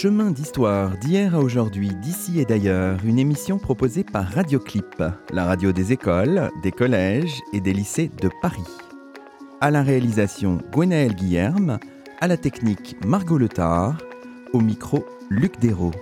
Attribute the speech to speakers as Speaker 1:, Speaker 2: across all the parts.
Speaker 1: Chemin d'histoire d'hier à aujourd'hui, d'ici et d'ailleurs, une émission proposée par Radioclip, la radio des écoles, des collèges et des lycées de Paris. À la réalisation, Gwenaël Guillerme, à la technique, Margot Letard, au micro, Luc Dérault.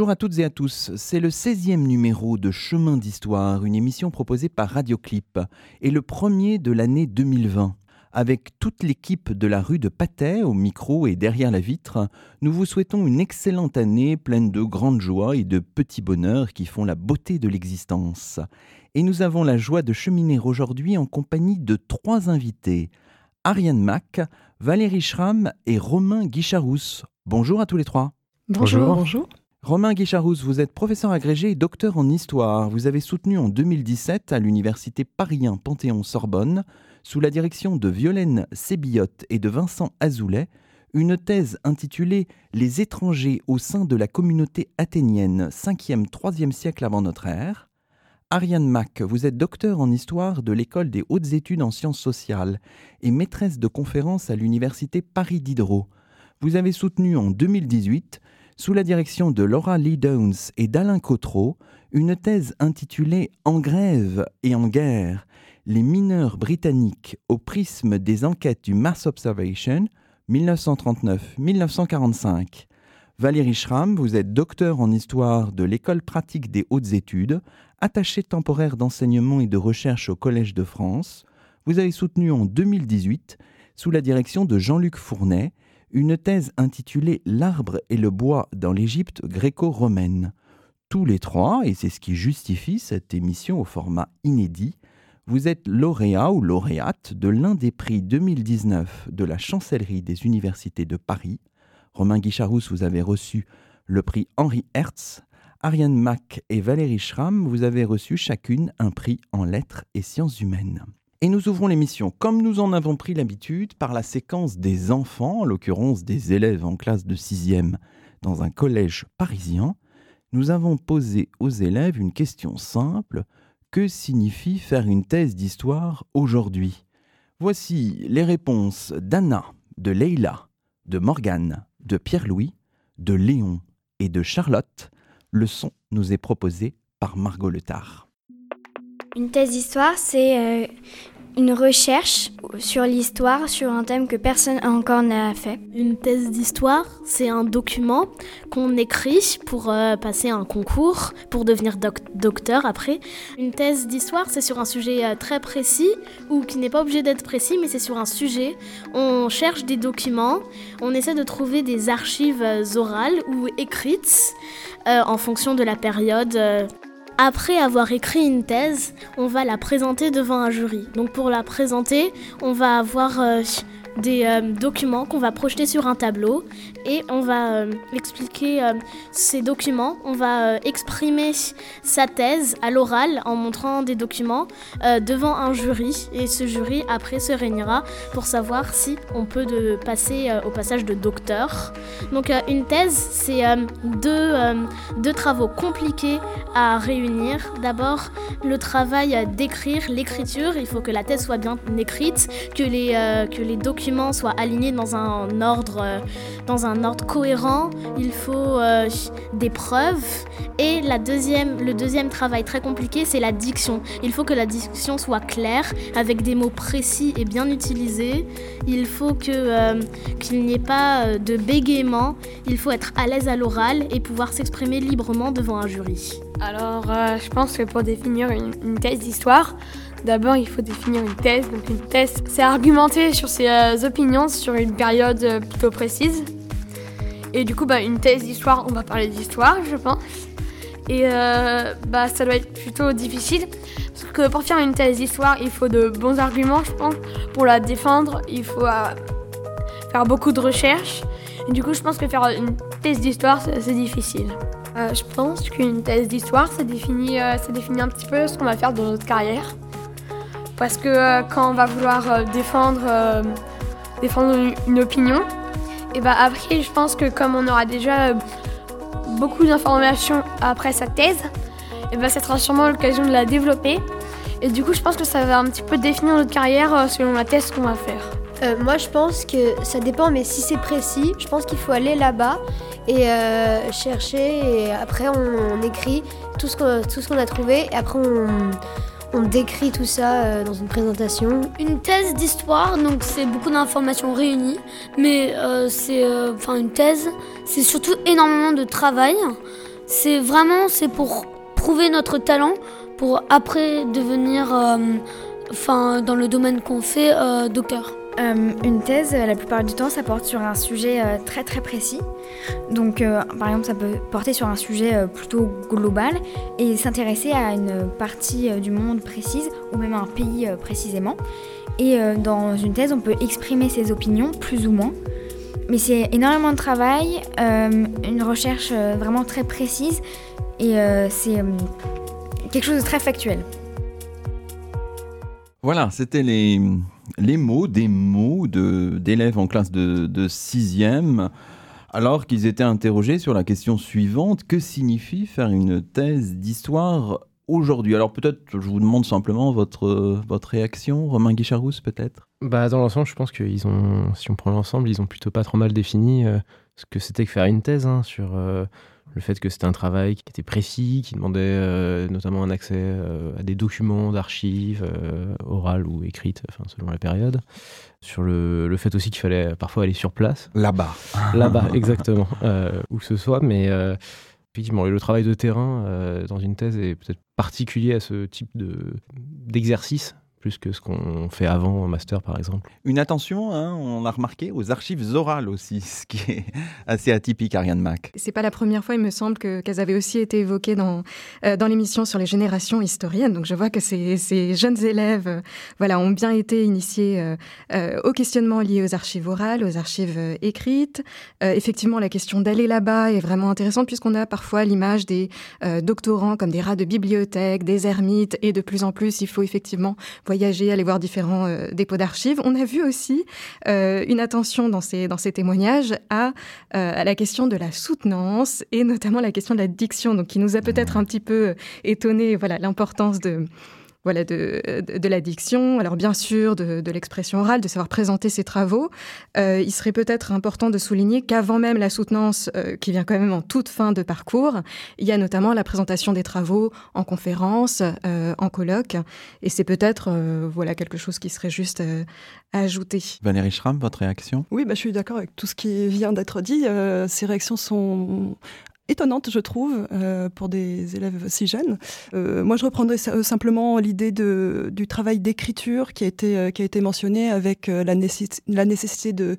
Speaker 1: Bonjour à toutes et à tous, c'est le 16e numéro de Chemin d'Histoire, une émission proposée par Radioclip, et le premier de l'année 2020. Avec toute l'équipe de la rue de Patay au micro et derrière la vitre, nous vous souhaitons une excellente année pleine de grandes joies et de petits bonheurs qui font la beauté de l'existence. Et nous avons la joie de cheminer aujourd'hui en compagnie de trois invités. Ariane Mack, Valérie Schramm et Romain Guicharousse. Bonjour à tous les trois.
Speaker 2: Bonjour. Bonjour.
Speaker 1: Romain Guicharousse, vous êtes professeur agrégé et docteur en histoire. Vous avez soutenu en 2017 à l'université Paris Panthéon-Sorbonne, sous la direction de Violaine Sébillotte et de Vincent Azoulay, une thèse intitulée Les étrangers au sein de la communauté athénienne 5e-3e siècle avant notre ère. Ariane Mack, vous êtes docteur en histoire de l'école des hautes études en sciences sociales et maîtresse de conférences à l'université Paris Diderot. Vous avez soutenu en 2018 sous la direction de Laura Lee Downs et d'Alain Cotreau, une thèse intitulée En grève et en guerre, les mineurs britanniques au prisme des enquêtes du Mass Observation 1939-1945. Valérie Schramm, vous êtes docteur en histoire de l'école pratique des hautes études, attachée temporaire d'enseignement et de recherche au Collège de France. Vous avez soutenu en 2018, sous la direction de Jean-Luc Fournet, une thèse intitulée L'arbre et le bois dans l'Égypte gréco-romaine. Tous les trois, et c'est ce qui justifie cette émission au format inédit, vous êtes lauréat ou lauréate de l'un des prix 2019 de la chancellerie des universités de Paris. Romain Guicharousse, vous avez reçu le prix Henri Hertz. Ariane Mack et Valérie Schramm, vous avez reçu chacune un prix en lettres et sciences humaines. Et nous ouvrons l'émission, comme nous en avons pris l'habitude, par la séquence des enfants, en l'occurrence des élèves en classe de 6e dans un collège parisien. Nous avons posé aux élèves une question simple. Que signifie faire une thèse d'histoire aujourd'hui? Voici les réponses d'Anna, de Leila, de Morgane, de Pierre-Louis, de Léon et de Charlotte. Le son nous est proposé par Margot Letard.
Speaker 3: Une thèse d'histoire, c'est euh, une recherche sur l'histoire sur un thème que personne encore n'a fait.
Speaker 4: Une thèse d'histoire, c'est un document qu'on écrit pour euh, passer un concours, pour devenir docteur après. Une thèse d'histoire, c'est sur un sujet euh, très précis ou qui n'est pas obligé d'être précis, mais c'est sur un sujet. On cherche des documents, on essaie de trouver des archives orales ou écrites en fonction de la période. Après avoir écrit une thèse, on va la présenter devant un jury. Donc pour la présenter, on va avoir euh, des euh, documents qu'on va projeter sur un tableau et on va euh, expliquer euh, ces documents. On va exprimer sa thèse à l'oral en montrant des documents devant un jury et ce jury après se réunira pour savoir si on peut de passer au passage de docteur. Donc une thèse, c'est deux, deux travaux compliqués à réunir. D'abord, le travail d'écrire, l'écriture. Il faut que la thèse soit bien écrite, que les, que les documents soit aligné dans un ordre, euh, cohérent. Il faut euh, des preuves. Et deuxième, le deuxième travail très compliqué, c'est la diction. Il faut que la diction soit claire, avec des mots précis et bien utilisés. Il faut que euh, qu'il n'y ait pas de bégaiement. Il faut être à l'aise à l'oral et pouvoir s'exprimer librement devant un jury.
Speaker 2: Alors, je pense que pour définir une thèse d'histoire, D'abord, il faut définir une thèse. Donc, une thèse, c'est argumenter sur ses euh, opinions sur une période euh, plutôt précise. Et du coup, bah, une thèse d'histoire, on va parler d'histoire, je pense. Et euh, bah, ça doit être plutôt difficile. Parce que pour faire une thèse d'histoire, il faut de bons arguments, je pense. Pour la défendre, il faut faire beaucoup de recherches. Et du coup, je pense que faire une thèse d'histoire, c'est difficile. je pense qu'une thèse d'histoire, ça définit, ça définit un petit peu ce qu'on va faire dans notre carrière. Parce que euh, quand on va vouloir euh, défendre, euh, défendre une, opinion, et bah après, je pense que comme on aura déjà beaucoup d'informations après sa thèse, et ben, ça sera sûrement l'occasion de la développer. Et du coup, je pense que ça va un petit peu définir notre carrière selon la thèse qu'on va faire.
Speaker 5: Moi, je pense que ça dépend, mais si c'est précis, je pense qu'il faut aller là-bas et chercher. Et après, on, écrit tout ce qu'on a trouvé. Et après, on, décrit tout ça dans une présentation.
Speaker 2: Une thèse d'histoire, donc c'est beaucoup d'informations réunies, mais c'est, enfin, une thèse, c'est surtout énormément de travail. C'est vraiment, c'est pour prouver notre talent pour après devenir, euh, enfin, dans le domaine qu'on fait, euh, docteur.
Speaker 3: Euh, une thèse, la plupart du temps, ça porte sur un sujet très très précis. Donc, par exemple, ça peut porter sur un sujet plutôt global et s'intéresser à une partie du monde précise ou même à un pays précisément. Et dans une thèse, on peut exprimer ses opinions plus ou moins. Mais c'est énormément de travail, une recherche vraiment très précise et c'est quelque chose de très factuel.
Speaker 1: Voilà, c'était les, les mots, des mots d'élèves en classe de, 6e, alors qu'ils étaient interrogés sur la question suivante, que signifie faire une thèse d'histoire aujourd'hui? Alors peut-être, je vous demande simplement votre, votre réaction, Romain Guicharousse peut-être?
Speaker 6: Bah, Dans l'ensemble, je pense qu'ils ont, si on prend l'ensemble, ils ont plutôt pas trop mal défini euh, ce que c'était que faire une thèse hein, sur... Euh, le fait que c'était un travail qui était précis, qui demandait euh, notamment un accès euh, à des documents d'archives euh, orales ou écrites, enfin, selon la période. Sur le, le fait aussi qu'il fallait parfois aller sur place.
Speaker 1: Là-bas.
Speaker 6: Là-bas, exactement. où que ce soit. Mais effectivement, le travail de terrain dans une thèse est peut-être particulier à ce type d'exercice plus que ce qu'on fait avant en master, par exemple.
Speaker 1: Une attention, hein, on a remarqué, aux archives orales aussi, ce qui est assez atypique, Ariane Mac.
Speaker 7: C'est pas la première fois, il me semble, qu'elles avaient aussi été évoquées dans, euh, dans l'émission sur les générations historiennes. Donc je vois que ces, ces jeunes élèves euh, voilà, ont bien été initiés euh, au questionnement lié aux archives orales, aux archives écrites. effectivement, la question d'aller là-bas est vraiment intéressante puisqu'on a parfois l'image des doctorants comme des rats de bibliothèque, des ermites, et de plus en plus, il faut effectivement voyager, aller voir différents euh, dépôts d'archives. On a vu aussi euh, une attention dans ces, dans ces témoignages à, euh, à la question de la soutenance et notamment la question de la diction, donc qui nous a peut-être un petit peu étonné voilà, l'importance de voilà, de, de, l'addiction, alors bien sûr de, de l'expression orale, de savoir présenter ses travaux. Euh, il serait peut-être important de souligner qu'avant même la soutenance, euh, qui vient quand même en toute fin de parcours, il y a notamment la présentation des travaux en conférence, euh, en colloque, et c'est peut-être euh, voilà quelque chose qui serait juste euh, à ajouter.
Speaker 1: Valérie Schramm, votre réaction?
Speaker 8: Oui, bah, je suis d'accord avec tout ce qui vient d'être dit. ces réactions sont étonnante, je trouve, euh, pour des élèves si jeunes. Euh, moi, je reprendrais euh, simplement l'idée du travail d'écriture qui a été qui mentionné avec la, nécessité, de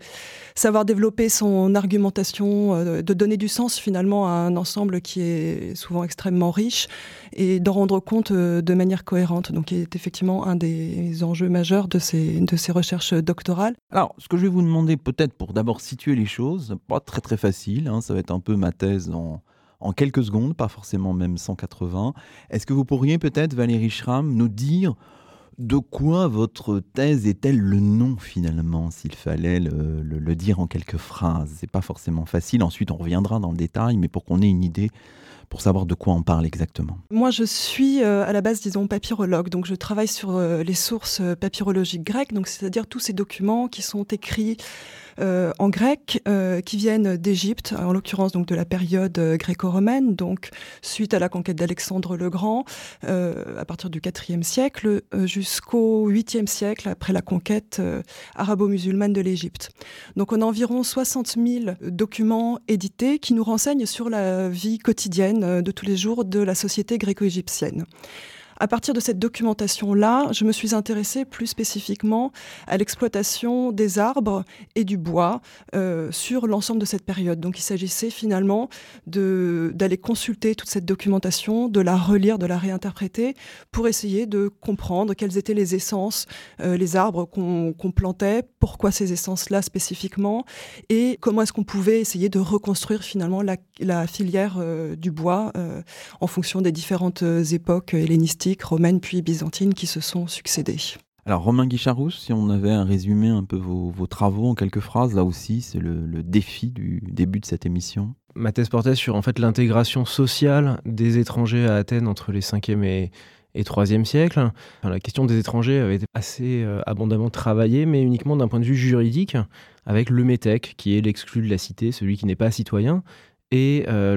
Speaker 8: savoir développer son argumentation, de donner du sens finalement à un ensemble qui est souvent extrêmement riche et d'en rendre compte de manière cohérente. Donc, il est effectivement un des enjeux majeurs de ces recherches doctorales.
Speaker 1: Alors, ce que je vais vous demander peut-être pour d'abord situer les choses, pas très très facile, hein, ça va être un peu ma thèse dans en quelques secondes, pas forcément même 180. Est-ce que vous pourriez peut-être, Valérie Schramm, nous dire de quoi votre thèse est-elle le nom finalement, s'il fallait le, dire en quelques phrases? C'est pas forcément facile. Ensuite, on reviendra dans le détail, mais pour qu'on ait une idée pour savoir de quoi on parle exactement
Speaker 8: Moi, je suis euh, à la base, disons, papyrologue. Donc, je travaille sur euh, les sources euh, papyrologiques grecques, donc c'est-à-dire tous ces documents qui sont écrits euh, en grec euh, qui viennent d'Égypte, en l'occurrence donc de la période euh, gréco-romaine, donc suite à la conquête d'Alexandre le Grand, à partir du IVe siècle jusqu'au 8e siècle après la conquête arabo-musulmane de l'Égypte. Donc on a environ 60 000 documents édités qui nous renseignent sur la vie quotidienne de tous les jours de la société gréco-égyptienne. À partir de cette documentation-là, je me suis intéressée plus spécifiquement à l'exploitation des arbres et du bois euh, sur l'ensemble de cette période. Donc il s'agissait finalement d'aller consulter toute cette documentation, de la relire, de la réinterpréter pour essayer de comprendre quelles étaient les essences, euh, les arbres qu'on plantait, pourquoi ces essences-là spécifiquement, et comment est-ce qu'on pouvait essayer de reconstruire finalement la, filière euh, du bois en fonction des différentes époques hellénistiques romaine puis byzantine qui se sont succédées.
Speaker 1: Alors Romain Guicharousse, si on avait un résumé un peu vos, travaux en quelques phrases, là aussi c'est le, défi du début de cette émission.
Speaker 6: Ma thèse portait sur en fait l'intégration sociale des étrangers à Athènes entre les 5e et, et 3e siècles. la question des étrangers avait été assez euh, abondamment travaillée, mais uniquement d'un point de vue juridique, avec le métèque, qui est l'exclu de la cité, celui qui n'est pas citoyen. Et euh,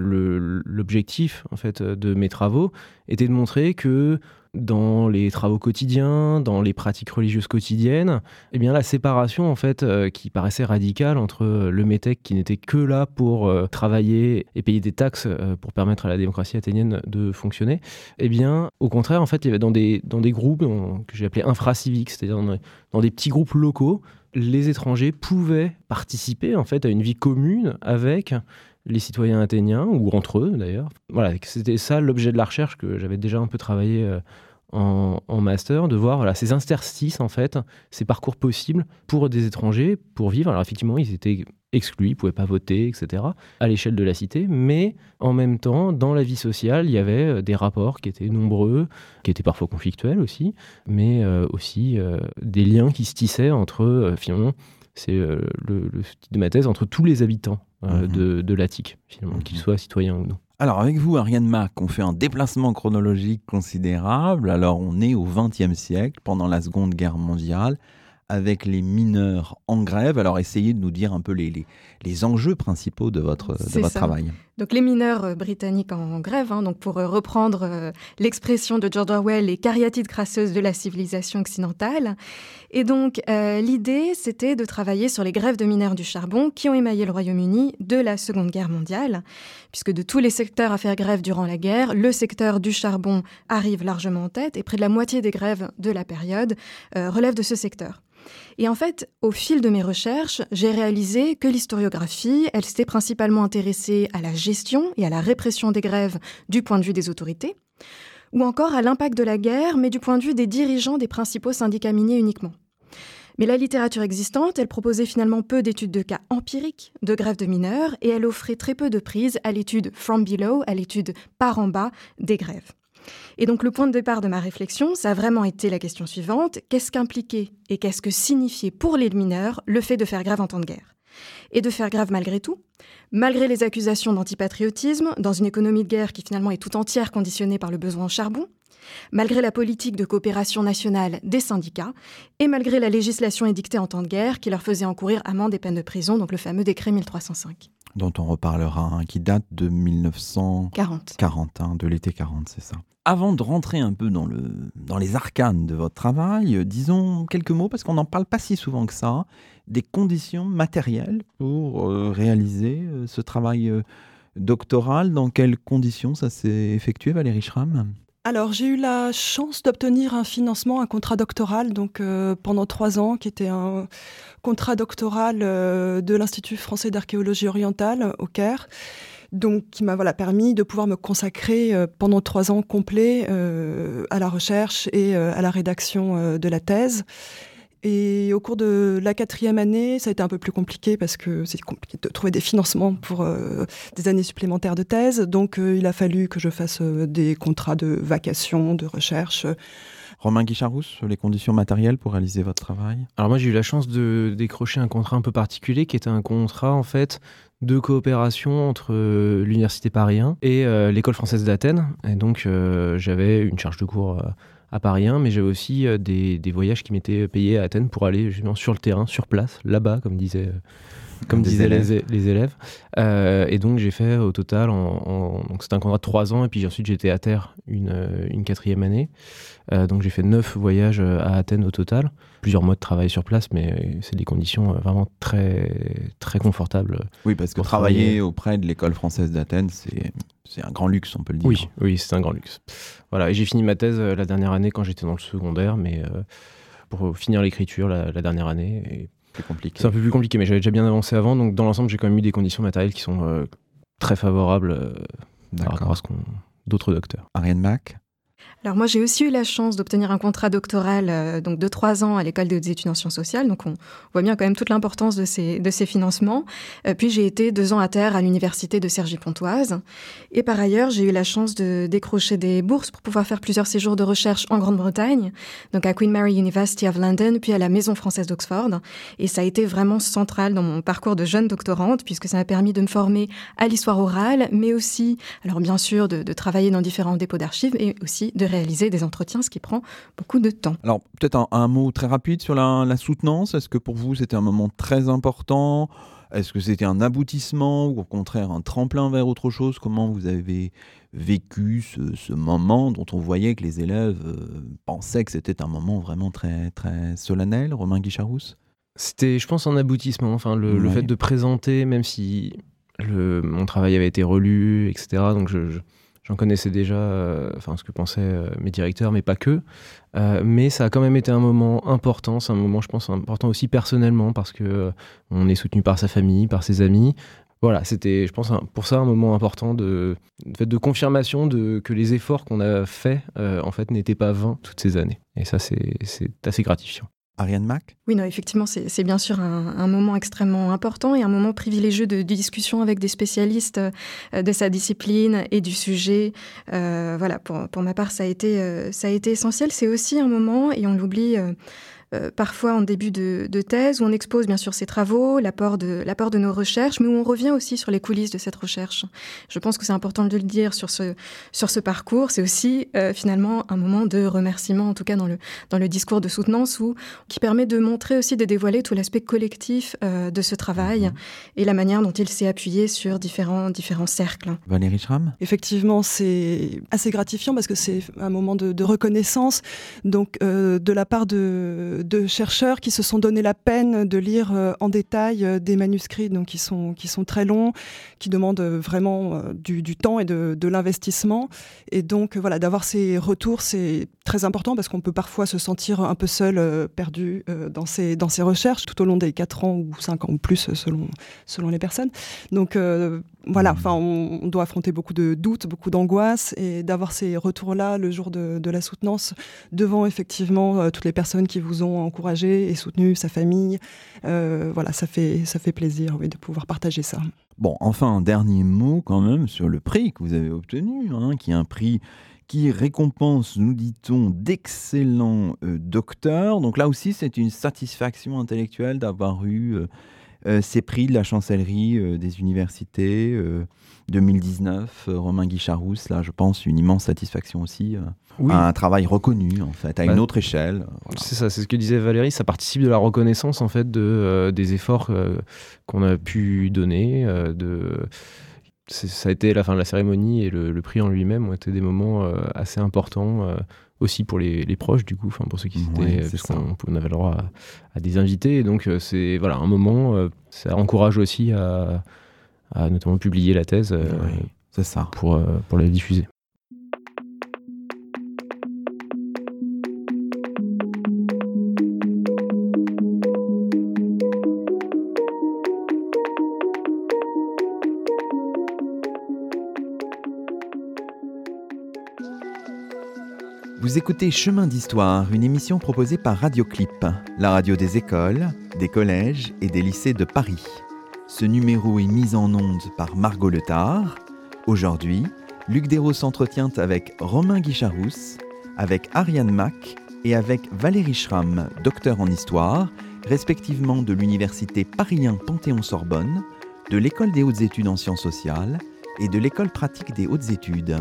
Speaker 6: l'objectif en fait de mes travaux était de montrer que dans les travaux quotidiens, dans les pratiques religieuses quotidiennes, eh bien la séparation en fait euh, qui paraissait radicale entre euh, le métèque qui n'était que là pour euh, travailler et payer des taxes pour permettre à la démocratie athénienne de fonctionner, eh bien au contraire en fait dans des dans des groupes que j'ai appelés infraciviques, c'est-à-dire dans, dans des petits groupes locaux, les étrangers pouvaient participer en fait à une vie commune avec les citoyens athéniens, ou entre eux d'ailleurs. Voilà, c'était ça l'objet de la recherche que j'avais déjà un peu travaillé euh, en, master, de voir ces interstices, en fait, ces parcours possibles pour des étrangers, pour vivre. Alors effectivement, ils étaient exclus, ils ne pouvaient pas voter, etc., à l'échelle de la cité, mais en même temps, dans la vie sociale, il y avait euh, des rapports qui étaient nombreux, qui étaient parfois conflictuels aussi, mais euh, aussi des liens qui se tissaient entre, finalement, c'est le, le, de ma thèse, entre tous les habitants euh, mhm. de, l'Attique, finalement, qu'il mhm. soit citoyen ou non.
Speaker 1: Alors avec vous, Ariane Mac, on fait un déplacement chronologique considérable. Alors on est au XXe siècle, pendant la Seconde Guerre mondiale, avec les mineurs en grève. Alors essayez de nous dire un peu les, les, enjeux principaux de votre, de votre travail.
Speaker 7: Donc les mineurs euh, britanniques en grève, hein, donc pour euh, reprendre euh, l'expression de George Orwell, les cariatides crasseuses de la civilisation occidentale. Et donc l'idée, c'était de travailler sur les grèves de mineurs du charbon qui ont émaillé le Royaume-Uni de la Seconde Guerre mondiale, puisque de tous les secteurs à faire grève durant la guerre, le secteur du charbon arrive largement en tête et près de la moitié des grèves de la période relèvent de ce secteur. Et en fait, au fil de mes recherches, j'ai réalisé que l'historiographie, elle s'était principalement intéressée à la gestion et à la répression des grèves du point de vue des autorités, ou encore à l'impact de la guerre, mais du point de vue des dirigeants des principaux syndicats miniers uniquement. Mais la littérature existante, elle proposait finalement peu d'études de cas empiriques de grèves de mineurs et elle offrait très peu de prise à l'étude from below, à l'étude par en bas des grèves. Et donc le point de départ de ma réflexion, ça a vraiment été la question suivante, qu'est-ce qu'impliquait et qu'est-ce que signifiait pour les mineurs le fait de faire grève en temps de guerre? Et de faire grève malgré tout, malgré les accusations d'antipatriotisme, dans une économie de guerre qui finalement est tout entière conditionnée par le besoin en charbon, malgré la politique de coopération nationale des syndicats, et malgré la législation édictée en temps de guerre qui leur faisait encourir amende et peine de prison, donc le fameux décret 1305
Speaker 1: dont on reparlera, hein, qui date de 1940, 40, hein, de l'été 40, c'est ça. Avant de rentrer un peu dans, le, dans les arcanes de votre travail, euh, disons quelques mots, parce qu'on n'en parle pas si souvent que ça, des conditions matérielles pour euh, réaliser euh, ce travail doctoral. Dans quelles conditions ça s'est effectué, Valérie Schramm?
Speaker 8: Alors j'ai eu la chance d'obtenir un financement, un contrat doctoral, donc pendant trois ans, qui était un contrat doctoral de l'Institut français d'archéologie orientale au Caire donc qui m'a voilà, permis de pouvoir me consacrer euh, pendant trois ans complets euh, à la recherche et euh, à la rédaction de la thèse. Et au cours de la quatrième année, ça a été un peu plus compliqué parce que c'est compliqué de trouver des financements pour des années supplémentaires de thèse. Donc il a fallu que je fasse des contrats de vacation, de recherche.
Speaker 1: Romain Guicharousse, les conditions matérielles pour réaliser votre travail?
Speaker 6: Alors moi j'ai eu la chance de décrocher un contrat un peu particulier qui était un contrat en fait de coopération entre euh, l'Université Paris 1 et euh, l'École française d'Athènes. Et donc, euh, j'avais une charge de cours à Paris 1, mais j'avais aussi des, voyages qui m'étaient payés à Athènes pour aller justement sur le terrain, sur place, là-bas, comme disaient, comme disaient Les, élèves. et donc, j'ai fait au total, en, donc c'était un contrat de trois ans, et puis ensuite j'étais à terre une, une quatrième année. donc, j'ai fait neuf voyages à Athènes au total plusieurs mois de travail sur place, mais c'est des conditions euh, vraiment très, très confortables.
Speaker 1: Oui, parce que travailler, auprès de l'école française d'Athènes, c'est un grand luxe, on peut le dire.
Speaker 6: Oui, oui c'est un grand luxe. Voilà, et j'ai fini ma thèse euh, la dernière année quand j'étais dans le secondaire, mais euh, pour finir l'écriture la, dernière année.
Speaker 1: C'est compliqué.
Speaker 6: C'est un peu plus compliqué, mais j'avais déjà bien avancé avant, donc dans l'ensemble, j'ai quand même eu des conditions matérielles qui sont très favorables par rapport à ce qu'on d'autres docteurs.
Speaker 1: Ariane Mac
Speaker 7: alors moi j'ai aussi eu la chance d'obtenir un contrat doctoral euh, donc de trois ans à l'école des études en sciences sociales, donc on voit bien quand même toute l'importance de ces, de ces financements. Euh, puis j'ai été deux ans à terre à l'université de Cergy-Pontoise. Et par ailleurs j'ai eu la chance de décrocher des bourses pour pouvoir faire plusieurs séjours de recherche en Grande-Bretagne, donc à Queen Mary University of London, puis à la Maison française d'Oxford. Et ça a été vraiment central dans mon parcours de jeune doctorante, puisque ça m'a permis de me former à l'histoire orale, mais aussi, alors bien sûr, de, de travailler dans différents dépôts d'archives et aussi de réaliser des entretiens, ce qui prend beaucoup de temps.
Speaker 1: Alors peut-être un, mot très rapide sur la, soutenance. Est-ce que pour vous c'était un moment très important? Est-ce que c'était un aboutissement ou au contraire un tremplin vers autre chose? Comment vous avez vécu ce, moment dont on voyait que les élèves euh, pensaient que c'était un moment vraiment très, très solennel? Romain Guicharousse?
Speaker 6: C'était, je pense, un aboutissement. Enfin, le, fait de présenter, même si le, mon travail avait été relu, etc. Donc je J'en connaissais déjà, euh, enfin ce que pensaient euh, mes directeurs, mais pas que. Euh, mais ça a quand même été un moment important. C'est un moment, je pense, important aussi personnellement parce que on est soutenu par sa famille, par ses amis. Voilà, c'était, je pense, pour ça un moment important de, de, de confirmation de que les efforts qu'on a faits, en fait, n'étaient pas vains toutes ces années. Et ça, c'est assez gratifiant.
Speaker 1: Ariane Mac?
Speaker 7: Oui, non, effectivement, c'est bien sûr un, moment extrêmement important et un moment privilégié de, discussion avec des spécialistes euh, de sa discipline et du sujet. Euh, voilà, pour, pour, ma part, ça a été, euh, ça a été essentiel. C'est aussi un moment, et on l'oublie euh, parfois en début de, thèse, où on expose bien sûr ses travaux, l'apport de, l'apport de nos recherches, mais où on revient aussi sur les coulisses de cette recherche. Je pense que c'est important de le dire sur ce, sur ce parcours. C'est aussi euh, finalement un moment de remerciement, en tout cas dans le, dans le discours de soutenance, où, qui permet de montrer aussi, de dévoiler tout l'aspect collectif euh, de ce travail mhm. et la manière dont il s'est appuyé sur différents, différents cercles.
Speaker 1: Valérie Schramm?
Speaker 8: Effectivement, c'est assez gratifiant parce que c'est un moment de, de reconnaissance donc, de la part de de chercheurs qui se sont donné la peine de lire euh, en détail euh, des manuscrits donc qui sont, qui sont très longs, qui demandent euh, vraiment du, temps et de, l'investissement. Et donc voilà, d'avoir ces retours, c'est très important parce qu'on peut parfois se sentir un peu seul, perdu dans, ses, dans recherches tout au long des 4 ans ou 5 ans ou plus selon, selon les personnes. Donc voilà, enfin, on, doit affronter beaucoup de doutes, beaucoup d'angoisses, et d'avoir ces retours-là le jour de, la soutenance devant effectivement euh, toutes les personnes qui vous ont encouragé et soutenu, sa famille. Euh, voilà, ça fait, ça fait plaisir de pouvoir partager ça.
Speaker 1: Bon, enfin, un dernier mot quand même sur le prix que vous avez obtenu, hein, qui est un prix qui récompense, nous dit-on, d'excellents euh, docteurs. Donc là aussi, c'est une satisfaction intellectuelle d'avoir eu ces prix de la chancellerie euh, des universités 2019, euh, Romain Guicharousse, là je pense une immense satisfaction aussi, un travail reconnu en fait, à une autre échelle.
Speaker 6: C'est ça, c'est ce que disait Valérie, ça participe de la reconnaissance en fait de, des efforts qu'on a pu donner, de ça a été la fin de la cérémonie et le, prix en lui-même ont été des moments assez importants aussi pour les, proches du coup, enfin pour ceux qui étaient, parce qu'on on avait le droit à, des invités. Et donc euh, c'est voilà un moment, euh, ça encourage aussi à, notamment publier la thèse. Euh,
Speaker 1: c'est ça.
Speaker 6: Pour, pour la diffuser.
Speaker 1: Vous écoutez Chemin d'Histoire, une émission proposée par Radioclip, la radio des écoles, des collèges et des lycées de Paris. Ce numéro est mis en onde par Margot Letard. Aujourd'hui, Luc Dérault s'entretient avec Romain Guicharousse, avec Ariane Mack et avec Valérie Schramm, docteur en histoire, respectivement de l'université Paris Panthéon-Sorbonne, de l'école des hautes études en sciences sociales et de l'école pratique des hautes études.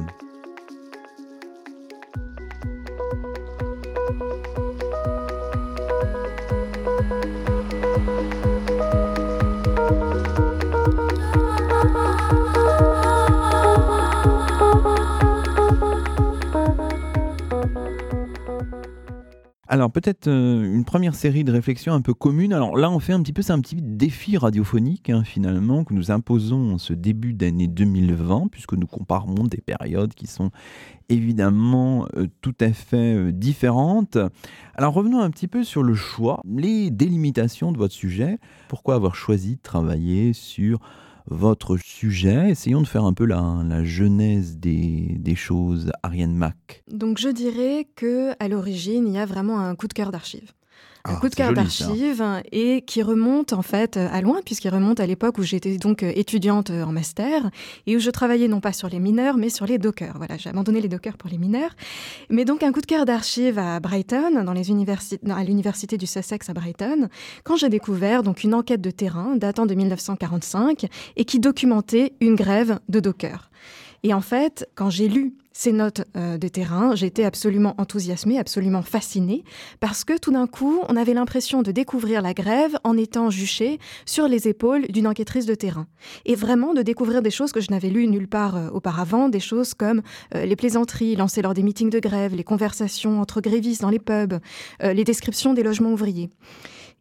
Speaker 1: Alors peut-être euh, une première série de réflexions un peu communes. Alors là, on fait un petit peu, c'est un petit défi radiophonique hein, finalement que nous imposons en ce début d'année 2020, puisque nous comparons des périodes qui sont évidemment euh, tout à fait euh, différentes. Alors revenons un petit peu sur le choix, les délimitations de votre sujet. Pourquoi avoir choisi de travailler sur votre sujet. Essayons de faire un peu la, genèse des, des, choses, Ariane Mac.
Speaker 7: Donc je dirais que à l'origine, il y a vraiment un coup de cœur d'archives ah, coup de cœur d'archives et qui remonte en fait à loin puisqu'il remonte à l'époque où j'étais donc euh, étudiante euh, en master et où je travaillais non pas sur les mineurs mais sur les dockers. Voilà, j'ai abandonné les dockers pour les mineurs. Mais donc un coup de cœur d'archives à Brighton, dans les à l'université du Sussex à Brighton, quand j'ai découvert donc une enquête de terrain datant de 1945 et qui documentait une grève de dockers. Et en fait, quand j'ai lu ces notes euh, de terrain, j'étais absolument enthousiasmée, absolument fascinée, parce que tout d'un coup, on avait l'impression de découvrir la grève en étant juchée sur les épaules d'une enquêtrice de terrain. Et vraiment de découvrir des choses que je n'avais lues nulle part euh, auparavant, des choses comme euh, les plaisanteries lancées lors des meetings de grève, les conversations entre grévistes dans les pubs, les descriptions des logements ouvriers.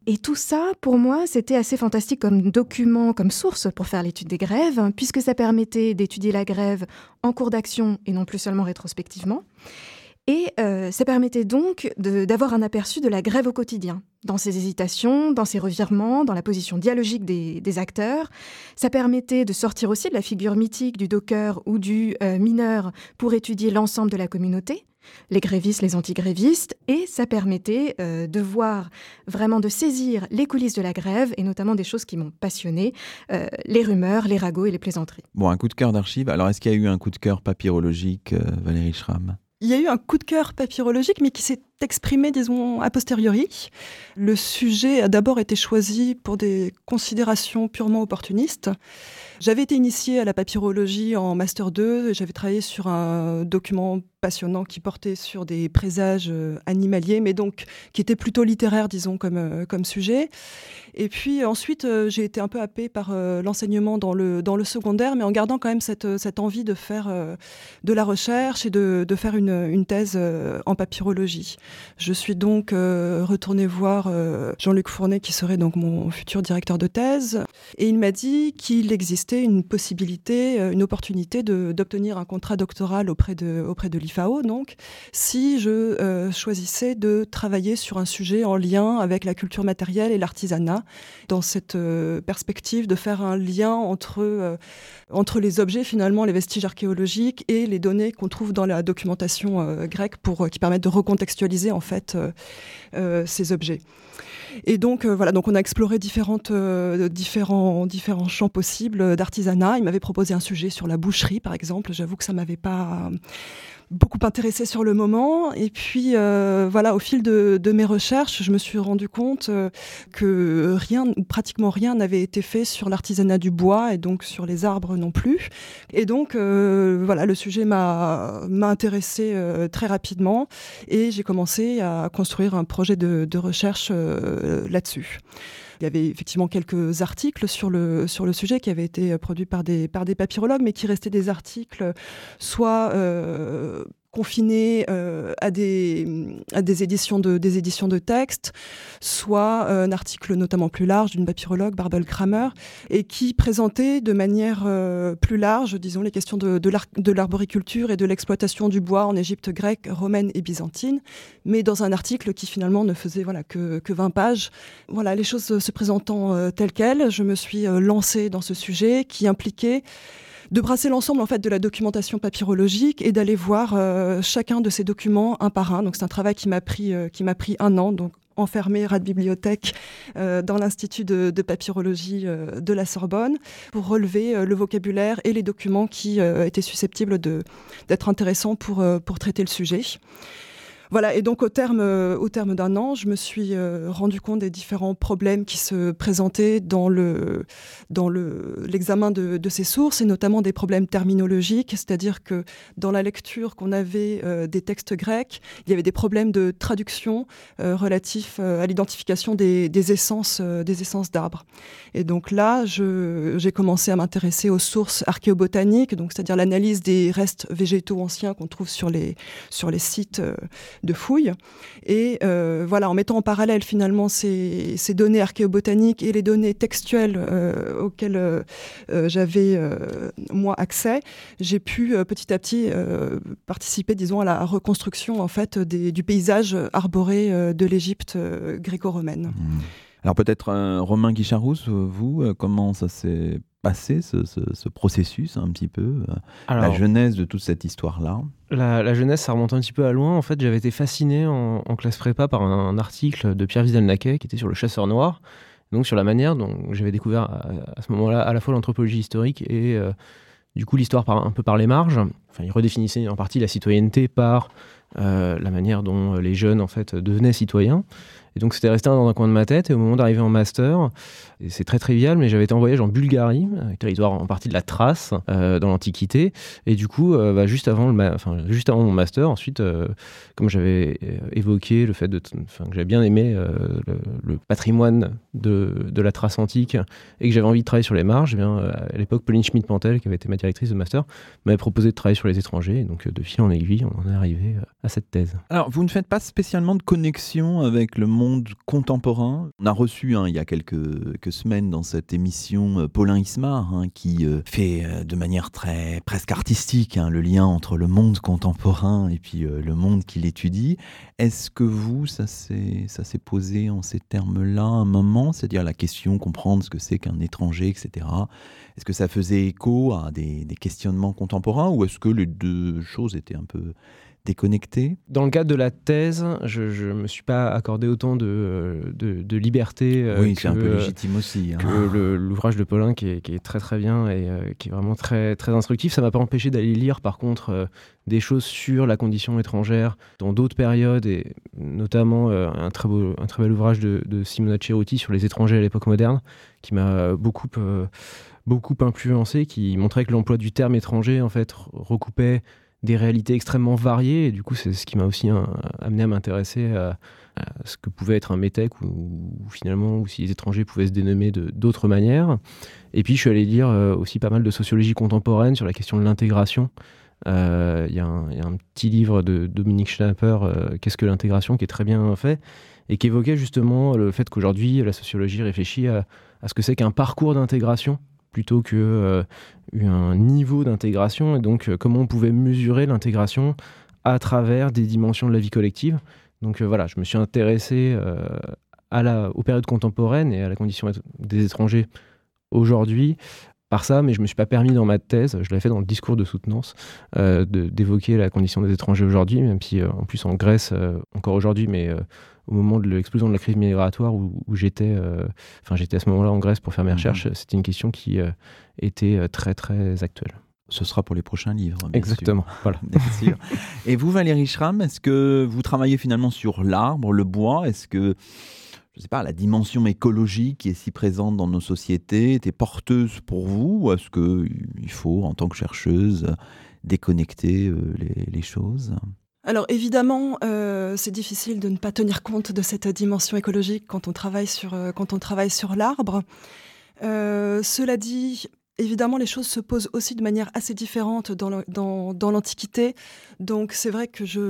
Speaker 7: Et tout ça, pour moi, c'était assez fantastique comme document, comme source pour faire l'étude des grèves, puisque ça permettait d'étudier la grève en cours d'action et non plus seulement rétrospectivement. Et euh, ça permettait donc d'avoir un aperçu de la grève au quotidien, dans ses hésitations, dans ses revirements, dans la position dialogique des, acteurs. Ça permettait de sortir aussi de la figure mythique du docker ou du euh, mineur pour étudier l'ensemble de la communauté les grévistes, les antigrévistes, et ça permettait euh, de voir vraiment, de saisir les coulisses de la grève, et notamment des choses qui m'ont passionné, euh, les rumeurs, les ragots et les plaisanteries.
Speaker 1: Bon, un coup de cœur d'archives. Alors, est-ce qu'il y a eu un coup de cœur papyrologique, euh, Valérie Schramm?
Speaker 8: Il y a eu un coup de cœur papyrologique, mais qui s'est exprimé, disons, a posteriori. Le sujet a d'abord été choisi pour des considérations purement opportunistes. J'avais été initiée à la papyrologie en Master 2, et j'avais travaillé sur un document passionnant qui portait sur des présages euh, animaliers, mais donc qui était plutôt littéraire, disons, comme, euh, comme sujet. Et puis ensuite, euh, j'ai été un peu happée par l'enseignement dans le, dans le secondaire, mais en gardant quand même cette, cette envie de faire de la recherche et de, de faire une, une thèse en papyrologie. Je suis donc retournée voir Jean-Luc Fournet, qui serait donc mon futur directeur de thèse, et il m'a dit qu'il existait une possibilité, une opportunité d'obtenir un contrat doctoral auprès de, auprès de FAO, donc, si je euh, choisissais de travailler sur un sujet en lien avec la culture matérielle et l'artisanat, dans cette euh, perspective de faire un lien entre, euh, entre les objets, finalement, les vestiges archéologiques et les données qu'on trouve dans la documentation grecque pour, qui permettent de recontextualiser, en fait, ces objets. Et donc voilà, donc on a exploré différentes, différents, différents champs possibles d'artisanat. Il m'avait proposé un sujet sur la boucherie, par exemple. J'avoue que ça m'avait pas beaucoup intéressée sur le moment. Et puis, euh, voilà, au fil de, mes recherches, je me suis rendu compte euh, que rien, pratiquement rien n'avait été fait sur l'artisanat du bois et donc sur les arbres non plus. Et donc, euh, voilà, le sujet m'a intéressé très rapidement et j'ai commencé à construire un projet de, de recherche là-dessus. Il y avait effectivement quelques articles sur le, sujet qui avaient été produits par des, par des papyrologues, mais qui restaient des articles soit euh, confinés euh, à, des, à des, éditions de, des éditions de textes, soit euh, un article notamment plus large d'une papyrologue, Barbel Kramer, et qui présentait de manière euh, plus large, disons, les questions de, de l'arboriculture et de l'exploitation du bois en Égypte grecque, romaine et byzantine, mais dans un article qui finalement ne faisait voilà, que, que 20 pages. Voilà, les choses se présentant telles quelles, je me suis lancée dans ce sujet qui impliquait de brasser l'ensemble en fait de la documentation papyrologique et d'aller voir euh, chacun de ces documents un par un. Donc c'est un travail qui m'a pris euh, qui m'a pris un an. Donc enfermé à la bibliothèque euh, dans l'Institut de, papyrologie de la Sorbonne pour relever le vocabulaire et les documents qui étaient susceptibles d'être intéressants pour, pour traiter le sujet. Voilà, et donc au terme, euh, au terme d'un an, je me suis euh, rendu compte des différents problèmes qui se présentaient dans le dans le l'examen de, de, ces sources et notamment des problèmes terminologiques, c'est-à-dire que dans la lecture qu'on avait euh, des textes grecs, il y avait des problèmes de traduction relatifs à l'identification des, des, essences des essences d'arbres. Et donc là, j'ai commencé à m'intéresser aux sources archéobotaniques, donc c'est-à-dire l'analyse des restes végétaux anciens qu'on trouve sur les sur les sites de fouilles. Et euh, voilà, en mettant en parallèle finalement ces, données archéobotaniques et les données textuelles euh, auxquelles euh, j'avais moi accès, j'ai pu petit à petit participer, disons, à la reconstruction en fait du paysage arboré de l'Égypte gréco-romaine.
Speaker 1: Mmh. Alors peut-être Romain Guicharousse, vous, comment ça s'est passé ce, processus un petit peu La genèse de toute cette histoire-là
Speaker 6: la, jeunesse, ça remonte un petit peu à loin. En fait, j'avais été fasciné en, classe prépa par un, article de Pierre Vidal-Naquet qui était sur le chasseur noir, donc sur la manière dont j'avais découvert à, ce moment-là à la fois l'anthropologie historique et du coup l'histoire un peu par les marges. Enfin, il redéfinissait en partie la citoyenneté par la manière dont les jeunes en fait devenaient citoyens. Et donc c'était resté dans un coin de ma tête. Et au moment d'arriver en master, c'est très trivial, mais j'avais été en voyage en Bulgarie, territoire en partie de la Thrace, euh, dans l'Antiquité. Et du coup, euh, bah, juste, avant le enfin, juste avant mon master, ensuite, euh, comme j'avais évoqué le fait que j'avais bien aimé le, patrimoine de, de, la Thrace antique et que j'avais envie de travailler sur les marges, eh à l'époque, Pauline Schmidt-Pantel, qui avait été ma directrice de master, m'avait proposé de travailler sur les étrangers. Et donc, de fil en aiguille, on en est arrivé à cette thèse.
Speaker 1: Alors, vous ne faites pas spécialement de connexion avec le monde contemporain. On a reçu hein, il y a quelques, semaines dans cette émission euh, Paulin Ismar hein, qui euh, fait euh, de manière très presque artistique hein, le lien entre le monde contemporain et puis le monde qu'il étudie. Est-ce que vous, ça s'est posé en ces termes-là un moment, c'est-à-dire la question comprendre ce que c'est qu'un étranger, etc. Est-ce que ça faisait écho à des questionnements contemporains ou est-ce que les deux choses étaient un peu déconnecté
Speaker 6: Dans le cadre de la thèse, je ne me suis pas accordé autant de, de, liberté
Speaker 1: euh, oui, c'est un peu légitime aussi,
Speaker 6: hein. que l'ouvrage de Paulin qui est, qui est, très très bien et euh, qui est vraiment très, très instructif. Ça m'a pas empêché d'aller lire par contre euh, des choses sur la condition étrangère dans d'autres périodes et notamment un, très beau, un très bel ouvrage de, de Simona Ceruti sur les étrangers à l'époque moderne qui m'a beaucoup beaucoup influencé, qui montrait que l'emploi du terme étranger en fait recoupait des réalités extrêmement variées. Et du coup, c'est ce qui m'a aussi hein, amené à m'intéresser à, ce que pouvait être un métèque, ou, finalement, ou si les étrangers pouvaient se dénommer d'autres manières. Et puis, je suis allé lire euh, aussi pas mal de sociologie contemporaine sur la question de l'intégration. Euh, il y, a un petit livre de Dominique Schnapper, euh, Qu'est-ce que l'intégration, qui est très bien fait, et qui évoquait justement le fait qu'aujourd'hui, la sociologie réfléchit à ce que c'est qu'un parcours d'intégration plutôt que euh, un niveau d'intégration et donc euh, comment on pouvait mesurer l'intégration à travers des dimensions de la vie collective. Donc euh, voilà, je me suis intéressé à la, aux périodes contemporaines et à la condition des étrangers aujourd'hui par ça, mais je ne me suis pas permis dans ma thèse, je l'ai fait dans le discours de soutenance, d'évoquer la condition des étrangers aujourd'hui, même si en plus en Grèce, encore aujourd'hui, mais au moment de l'explosion de la crise migratoire où, j'étais, euh, enfin j'étais à ce moment-là en Grèce pour faire mes mhm. recherches, c'était une question qui euh, était très très actuelle.
Speaker 1: Ce sera pour les prochains livres.
Speaker 6: Exactement. Voilà.
Speaker 1: Et vous, Valérie Schramm, est-ce que vous travaillez finalement sur l'arbre, le bois? Est-ce que, je ne sais pas, la dimension écologique qui est si présente dans nos sociétés était porteuse pour vous Ou est-ce qu'il faut, en tant que chercheuse, déconnecter les, les choses?
Speaker 8: Alors évidemment, euh, c'est difficile de ne pas tenir compte de cette dimension écologique quand on travaille sur, euh, quand on travaille sur l'arbre. Euh, cela dit, évidemment, les choses se posent aussi de manière assez différente dans l'Antiquité. Donc c'est vrai que je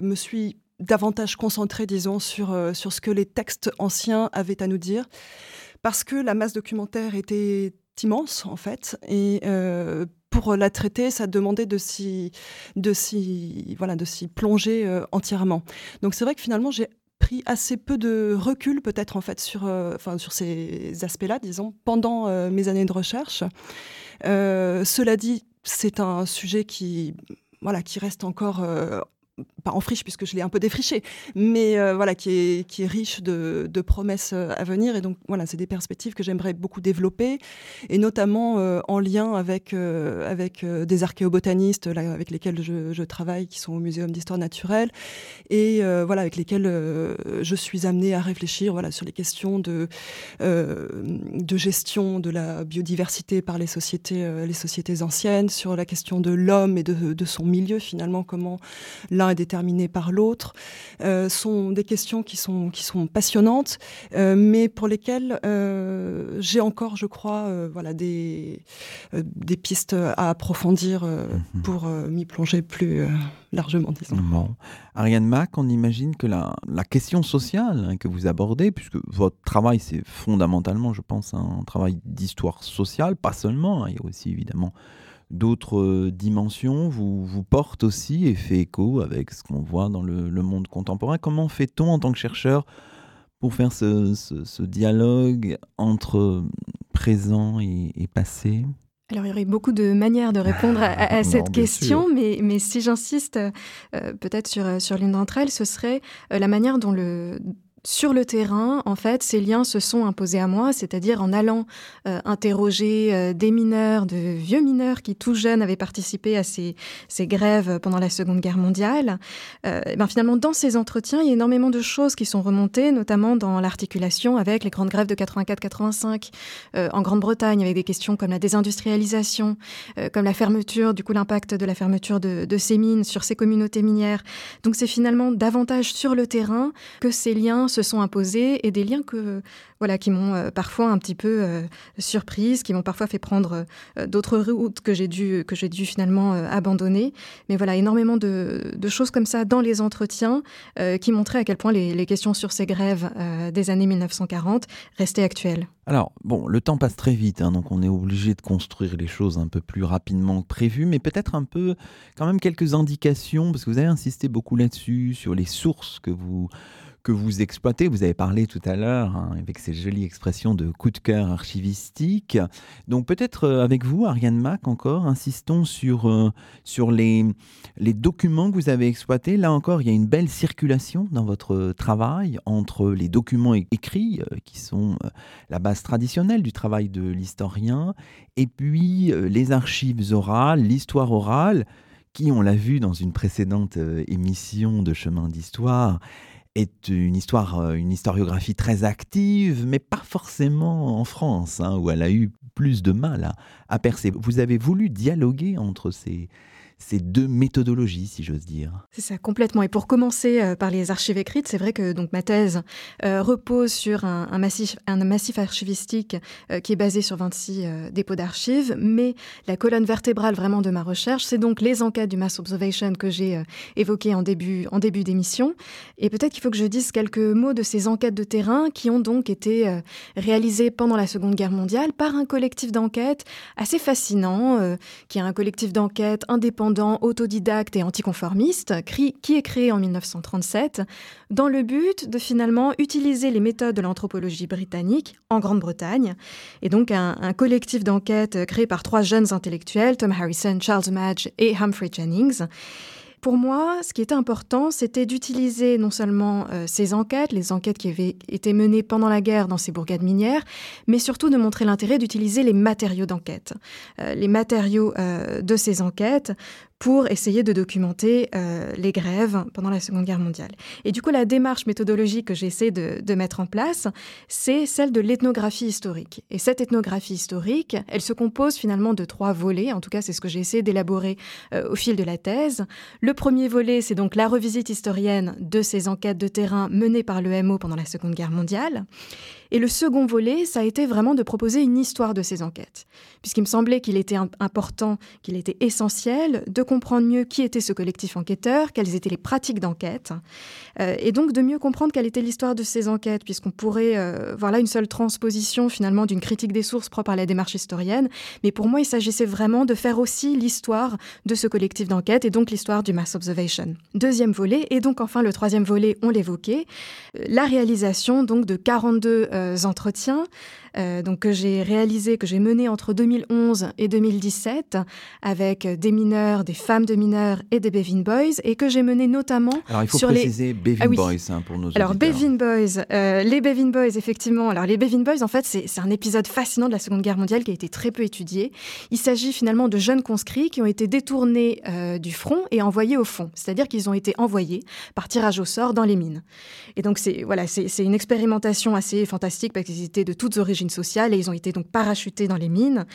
Speaker 8: me suis davantage concentrée, disons, sur, sur ce que les textes anciens avaient à nous dire, parce que la masse documentaire était immense en fait et pour la traiter, ça demandait de s'y, de s'y, voilà, de s'y plonger euh, entièrement. Donc c'est vrai que finalement, j'ai pris assez peu de recul peut-être en fait sur, euh, enfin, sur ces aspects-là, disons, pendant euh, mes années de recherche. cela dit, c'est un sujet qui, voilà, qui reste encore pas en friche puisque je l'ai un peu défriché, mais euh, voilà, qui est, qui est riche de, de, promesses euh, à venir. Et donc voilà, c'est des perspectives que j'aimerais beaucoup développer, et notamment euh, en lien avec, avec des archéobotanistes avec lesquels je, je, travaille, qui sont au Muséum d'histoire naturelle, et voilà, avec lesquels je suis amenée à réfléchir voilà, sur les questions de, de gestion de la biodiversité par les sociétés, les sociétés anciennes, sur la question de l'homme et de, de, son milieu finalement, comment l'un est déterminé par l'autre, euh, sont des questions qui sont, qui sont passionnantes, euh, mais pour lesquelles euh, j'ai encore, je crois, voilà, des, des pistes à approfondir mhm. pour m'y plonger plus largement, disons.
Speaker 1: Bon. Ariane Mac, on imagine que la, la question sociale hein, que vous abordez, puisque votre travail, c'est fondamentalement, je pense, un travail d'histoire sociale, pas seulement, hein, il y a aussi évidemment d'autres euh, dimensions vous, vous portent aussi et fait écho avec ce qu'on voit dans le, monde contemporain. Comment fait-on en tant que chercheur pour faire ce, dialogue entre présent et, passé?
Speaker 7: Alors, il y aurait beaucoup de manières de répondre à, cette question, mais, mais, si j'insiste euh, peut-être sur, sur l'une d'entre elles, ce serait euh, la manière dont le, sur le terrain, en fait, ces liens se sont imposés à moi, c'est-à-dire en allant euh, interroger euh, des mineurs, de vieux mineurs qui tout jeunes avaient participé à ces, grèves pendant la Seconde Guerre mondiale. Euh, ben finalement, dans ces entretiens, il y a énormément de choses qui sont remontées, notamment dans l'articulation avec les grandes grèves de 84-85 en Grande-Bretagne, avec des questions comme la désindustrialisation, comme la fermeture, du coup l'impact de la fermeture de, de ces mines sur ces communautés minières. Donc c'est finalement davantage sur le terrain que ces liens se sont imposés et des liens que, voilà, qui m'ont euh, parfois un petit peu euh, surprise, qui m'ont parfois fait prendre euh, d'autres routes que j'ai dû, que j'ai dû finalement abandonner. Mais voilà, énormément de, choses comme ça dans les entretiens qui montraient à quel point les, questions sur ces grèves des années 1940 restaient actuelles.
Speaker 1: Alors, bon, le temps passe très vite, hein, donc on est obligé de construire les choses un peu plus rapidement que prévu, mais peut-être un peu, quand même quelques indications, parce que vous avez insisté beaucoup là-dessus, sur les sources que vous que vous exploitez. Vous avez parlé tout à l'heure hein, avec ces jolies expressions de coup de cœur archivistique. Donc peut-être euh, avec vous, Ariane Mac, encore, insistons sur, euh, sur les, les documents que vous avez exploités. Là encore, il y a une belle circulation dans votre travail entre les documents écrits, euh, qui sont la base traditionnelle du travail de l'historien, et puis les archives orales, l'histoire orale, qui, on l'a vu dans une précédente émission de Chemin d'Histoire, est une histoire, euh, une historiographie très active, mais pas forcément en France, hein, où elle a eu plus de mal à percer. Vous avez voulu dialoguer entre ces, ces deux méthodologies, si j'ose dire.
Speaker 7: C'est ça, complètement. Et pour commencer euh, par les archives écrites, c'est vrai que donc ma thèse euh, repose sur un, massif, un massif archivistique euh, qui est basé sur 26 dépôts d'archives, mais la colonne vertébrale vraiment de ma recherche, c'est donc les enquêtes du Mass Observation que j'ai évoquées en début, en début d'émission. Et peut-être qu'il faut que je dise quelques mots de ces enquêtes de terrain qui ont donc été réalisées pendant la Seconde Guerre mondiale par un collectif d'enquête assez fascinant, qui est un collectif d'enquête indépendant autodidacte et anticonformiste, qui est créé en 1937 dans le but de finalement utiliser les méthodes de l'anthropologie britannique en Grande-Bretagne. Et donc un, un collectif d'enquête créé par trois jeunes intellectuels, Tom Harrison, Charles Madge et Humphrey Jennings. Pour moi, ce qui était important, c'était d'utiliser non seulement euh, ces enquêtes, les enquêtes qui avaient été menées pendant la guerre dans ces bourgades minières, mais surtout de montrer l'intérêt d'utiliser les matériaux d'enquête. Euh, les matériaux euh, de ces enquêtes pour essayer de documenter euh, les grèves pendant la Seconde Guerre mondiale. Et du coup, la démarche méthodologique que j'essaie de, de, mettre en place, c'est celle de l'ethnographie historique. Et cette ethnographie historique, elle se compose finalement de trois volets, en tout cas c'est ce que j'ai essayé d'élaborer euh, au fil de la thèse. Le premier volet, c'est donc la revisite historienne de ces enquêtes de terrain menées par le MO pendant la Seconde Guerre mondiale. Et le second volet, ça a été vraiment de proposer une histoire de ces enquêtes, puisqu'il me semblait qu'il était important, qu'il était essentiel de comprendre mieux qui était ce collectif enquêteur, quelles étaient les pratiques d'enquête, et donc de mieux comprendre quelle était l'histoire de ces enquêtes, puisqu'on pourrait euh, voir là une seule transposition finalement d'une critique des sources propre à la démarche historienne, mais pour moi il s'agissait vraiment de faire aussi l'histoire de ce collectif d'enquête et donc l'histoire du mass observation. Deuxième volet, et donc enfin le troisième volet, on l'évoquait, euh, la réalisation donc de 42 euh, entretiens euh, donc que j'ai réalisé, que j'ai mené entre 2011 et 2017 avec des mineurs, des femmes de mineurs et des Bevin Boys et que j'ai mené notamment
Speaker 1: Alors il faut
Speaker 7: sur
Speaker 1: préciser les... Bevin ah Boys hein, pour nos
Speaker 7: Alors
Speaker 1: auditeurs.
Speaker 7: Bevin Boys, euh, les Bevin Boys effectivement. Alors les Bevin Boys en fait c'est un épisode fascinant de la Seconde Guerre mondiale qui a été très peu étudié. Il s'agit finalement de jeunes conscrits qui ont été détournés euh, du front et envoyés au fond, c'est-à-dire qu'ils ont été envoyés par tirage au sort dans les mines. Et donc c'est voilà une expérimentation assez fantastique parce qu'ils étaient de toutes origines sociale et ils ont été donc parachutés dans les mines.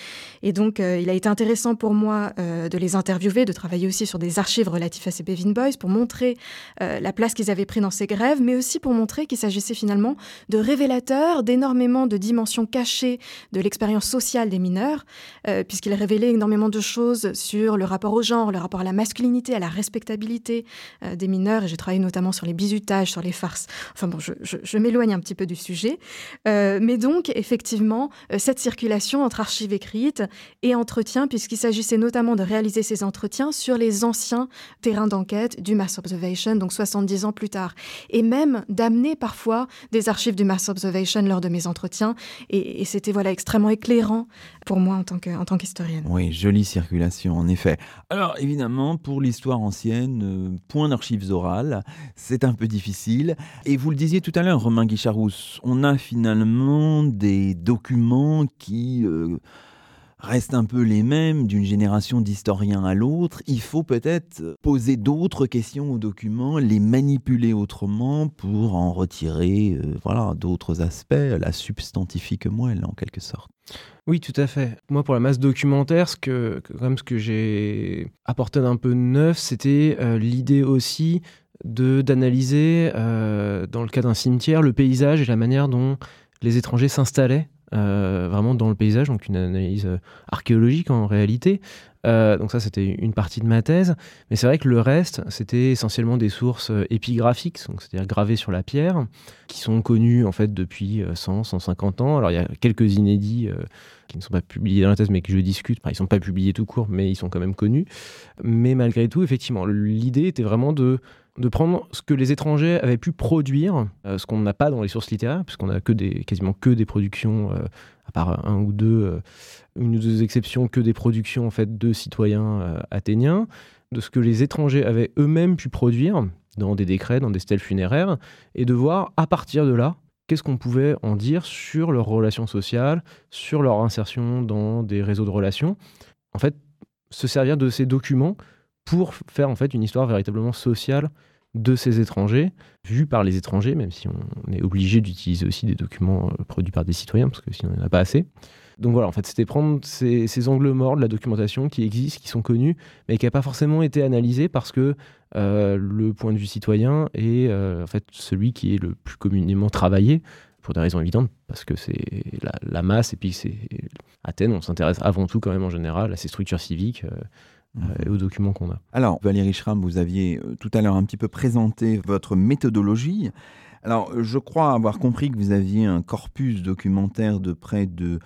Speaker 7: Et donc, euh, il a été intéressant pour moi de les interviewer, de travailler aussi sur des archives relatives à ces Bevin Boys pour montrer la place qu'ils avaient pris dans ces grèves, mais aussi pour montrer qu'il s'agissait finalement de révélateurs d'énormément de dimensions cachées de l'expérience sociale des mineurs, puisqu'ils révélaient énormément de choses sur le rapport au genre, le rapport à la masculinité, à la respectabilité des mineurs. Et j'ai travaillé notamment sur les bizutages, sur les farces. Enfin bon, je, m'éloigne un petit peu du sujet. mais donc, effectivement cette circulation entre archives écrites et entretiens, puisqu'il s'agissait notamment de réaliser ces entretiens sur les anciens terrains d'enquête du Mass Observation, donc 70 ans plus et même d'amener parfois des archives du Mass Observation lors de mes entretiens, et, c'était voilà extrêmement éclairant pour moi en tant qu'historienne.
Speaker 1: oui, jolie circulation en effet. Alors évidemment, pour l'histoire ancienne, euh, point d'archives orales, c'est un peu difficile. Et vous le disiez tout à l'heure, Romain Guicharousse, on a finalement des documents qui... Euh, restent un peu les mêmes d'une génération d'historiens à l'autre. Il faut peut-être poser d'autres questions aux documents, les manipuler autrement pour en retirer euh, voilà, d'autres aspects, la substantifique moelle en quelque sorte.
Speaker 6: Oui, tout à fait. Moi, pour la masse documentaire, ce que, comme ce que j'ai apporté d'un peu neuf, c'était euh, l'idée aussi de d'analyser, euh, dans le cas d'un cimetière, le paysage et la manière dont les étrangers s'installaient euh, vraiment dans le paysage, donc une analyse euh, archéologique en réalité. Euh, donc ça, c'était une partie de ma thèse. Mais c'est vrai que le reste, c'était essentiellement des sources épigraphiques, c'est-à-dire gravées sur la pierre, qui sont connues en fait depuis 100, 150 ans. Alors il y a quelques inédits qui ne sont pas publiés dans la thèse, mais que je discute. Enfin, ils ne sont pas publiés tout court, mais ils sont quand même connus. Mais malgré tout, effectivement, l'idée était vraiment de de prendre ce que les étrangers avaient pu produire, euh, ce qu'on n'a pas dans les sources littéraires, puisqu'on a que des, quasiment que des productions, euh, à part un ou deux, euh, une ou deux exceptions, que des productions en fait de citoyens athéniens, de ce que les étrangers avaient eux-mêmes pu produire dans des décrets, dans des stèles funéraires, et de voir à partir de là qu'est-ce qu'on pouvait en dire sur leurs relations sociales, sur leur insertion dans des réseaux de relations. En fait, se servir de ces documents pour faire en fait une histoire véritablement sociale de ces étrangers, vus par les étrangers, même si on est obligé d'utiliser aussi des documents euh, produits par des citoyens, parce que sinon il n'y en a pas assez. Donc voilà, en fait, c'était prendre ces, angles morts de la documentation qui existent, qui sont connus, mais qui n'a pas forcément été analysé parce que euh, le point de vue citoyen est euh, en fait celui qui est le plus communément travaillé, pour des raisons évidentes, parce que c'est la, masse, et puis c'est Athènes, on s'intéresse avant tout quand même en général à ces structures civiques. Et aux documents qu'on a.
Speaker 1: Alors, Valérie Schramm, vous aviez euh, tout à l'heure un petit peu présenté votre méthodologie. Alors, je crois avoir compris que vous aviez un corpus documentaire de près de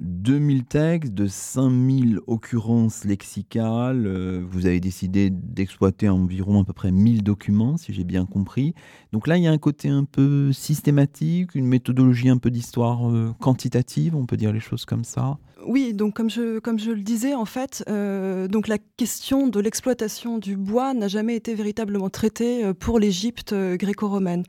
Speaker 1: 2000 textes, de 5000 occurrences lexicales. Euh, vous avez décidé d'exploiter environ à peu près 1000 documents, si j'ai bien compris. Donc là, il y a un côté un peu systématique, une méthodologie un peu d'histoire quantitative, on peut dire les choses comme ça.
Speaker 8: Oui, donc comme je, comme je le disais, en fait, euh, donc la question de l'exploitation du bois n'a jamais été véritablement traitée euh, pour l'Égypte euh, gréco-romaine.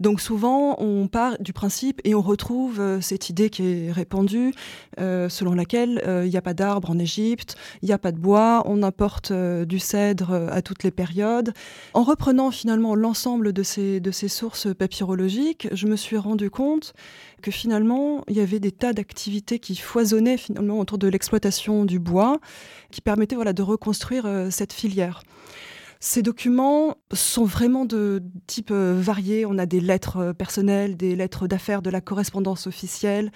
Speaker 8: Donc souvent, on part du principe et on retrouve cette idée qui est répandue, selon laquelle il n'y a pas d'arbres en Égypte, il n'y a pas de bois, on importe du cèdre à toutes les périodes. En reprenant finalement l'ensemble de ces, de ces sources papyrologiques, je me suis rendu compte que finalement, il y avait des tas d'activités qui foisonnaient finalement autour de l'exploitation du bois, qui permettaient de reconstruire euh, cette filière. Ces documents sont vraiment de type euh, varié. On a des lettres euh, personnelles, des lettres d'affaires, de la correspondance officielle,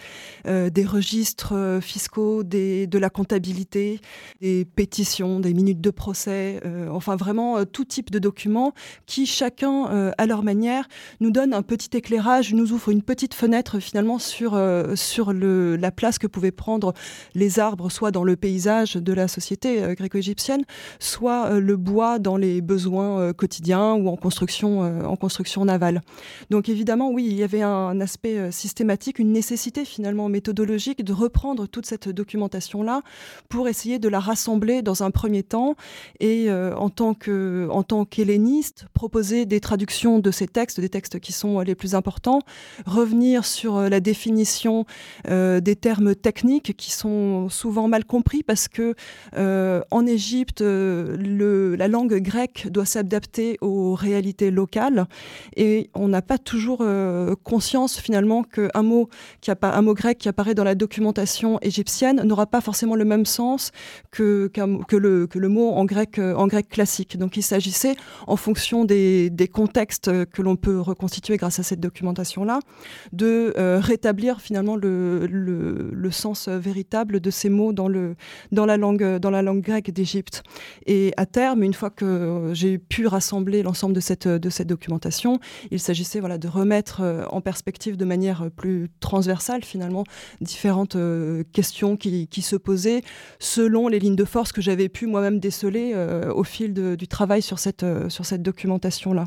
Speaker 8: euh, des registres fiscaux, de la comptabilité, des pétitions, des minutes de procès, enfin vraiment tout type de documents qui, chacun à leur manière, nous donnent un petit éclairage, nous ouvre une petite fenêtre finalement sur, sur la place que pouvaient prendre les arbres, soit dans le paysage de la société gréco-égyptienne, soit le bois dans les besoins euh, quotidiens ou en construction, euh, en construction navale. Donc évidemment, oui, il y avait un aspect euh, systématique, une nécessité finalement méthodologique de reprendre toute cette documentation-là pour essayer de la rassembler dans un premier temps et en tant que en qu'helléniste proposer des traductions de ces textes, des textes qui sont les plus importants, revenir sur la définition des termes techniques qui sont souvent mal compris parce que en Égypte, le, la langue grecque doit s'adapter aux réalités locales et on n'a pas toujours euh, conscience finalement qu'un mot, grec qui apparaît dans la documentation égyptienne n'aura pas forcément le même sens que, le, mot en grec, euh, en grec classique. Donc il s'agissait, en fonction des, contextes que l'on peut reconstituer grâce à cette documentation-là, de euh, rétablir finalement le, sens véritable de ces mots dans, la, langue, dans la langue grecque d'Égypte. Et à terme, une fois que j'ai pu rassembler l'ensemble de cette, de cette documentation. Il s'agissait voilà, de remettre en perspective de manière plus transversale, finalement, différentes questions qui, qui, se posaient selon les lignes de force que j'avais pu moi-même déceler au fil du travail sur cette, sur cette documentation-là.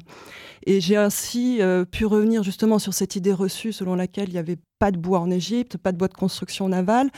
Speaker 8: Et j'ai ainsi pu revenir justement sur cette idée reçue selon laquelle il y avait pas de bois en Égypte, pas de bois de construction navale,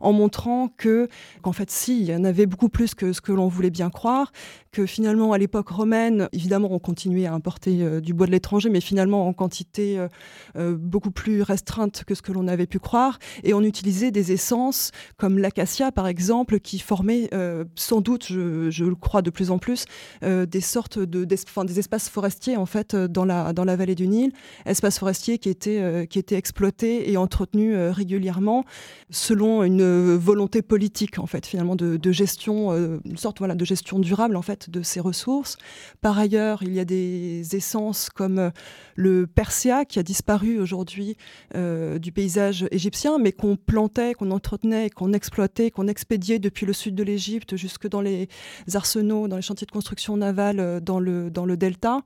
Speaker 8: en montrant que, qu'en fait, si, il y en avait beaucoup plus que ce que l'on voulait bien croire, que finalement, à l'époque romaine, évidemment, on continuait à importer euh, du bois de l'étranger, mais finalement en quantité euh, euh, beaucoup plus restreinte que ce que l'on avait pu croire, et on utilisait des essences comme l'acacia, par exemple, qui formaient sans doute, je, le crois de plus en plus, des sortes de, des espaces forestiers, en fait, dans la, dans la vallée du Nil, espaces forestiers qui étaient, qui étaient exploités et entretenu euh, régulièrement selon une euh, volonté politique en fait finalement de, gestion, euh, une sorte voilà de gestion durable en fait de ces ressources. Par ailleurs, il y a des essences comme le persia qui a disparu aujourd'hui du paysage égyptien, mais qu'on plantait, qu'on entretenait, qu'on exploitait, qu'on expédiait depuis le sud de l'Égypte jusque dans les arsenaux, dans les chantiers de construction navale dans le dans le delta.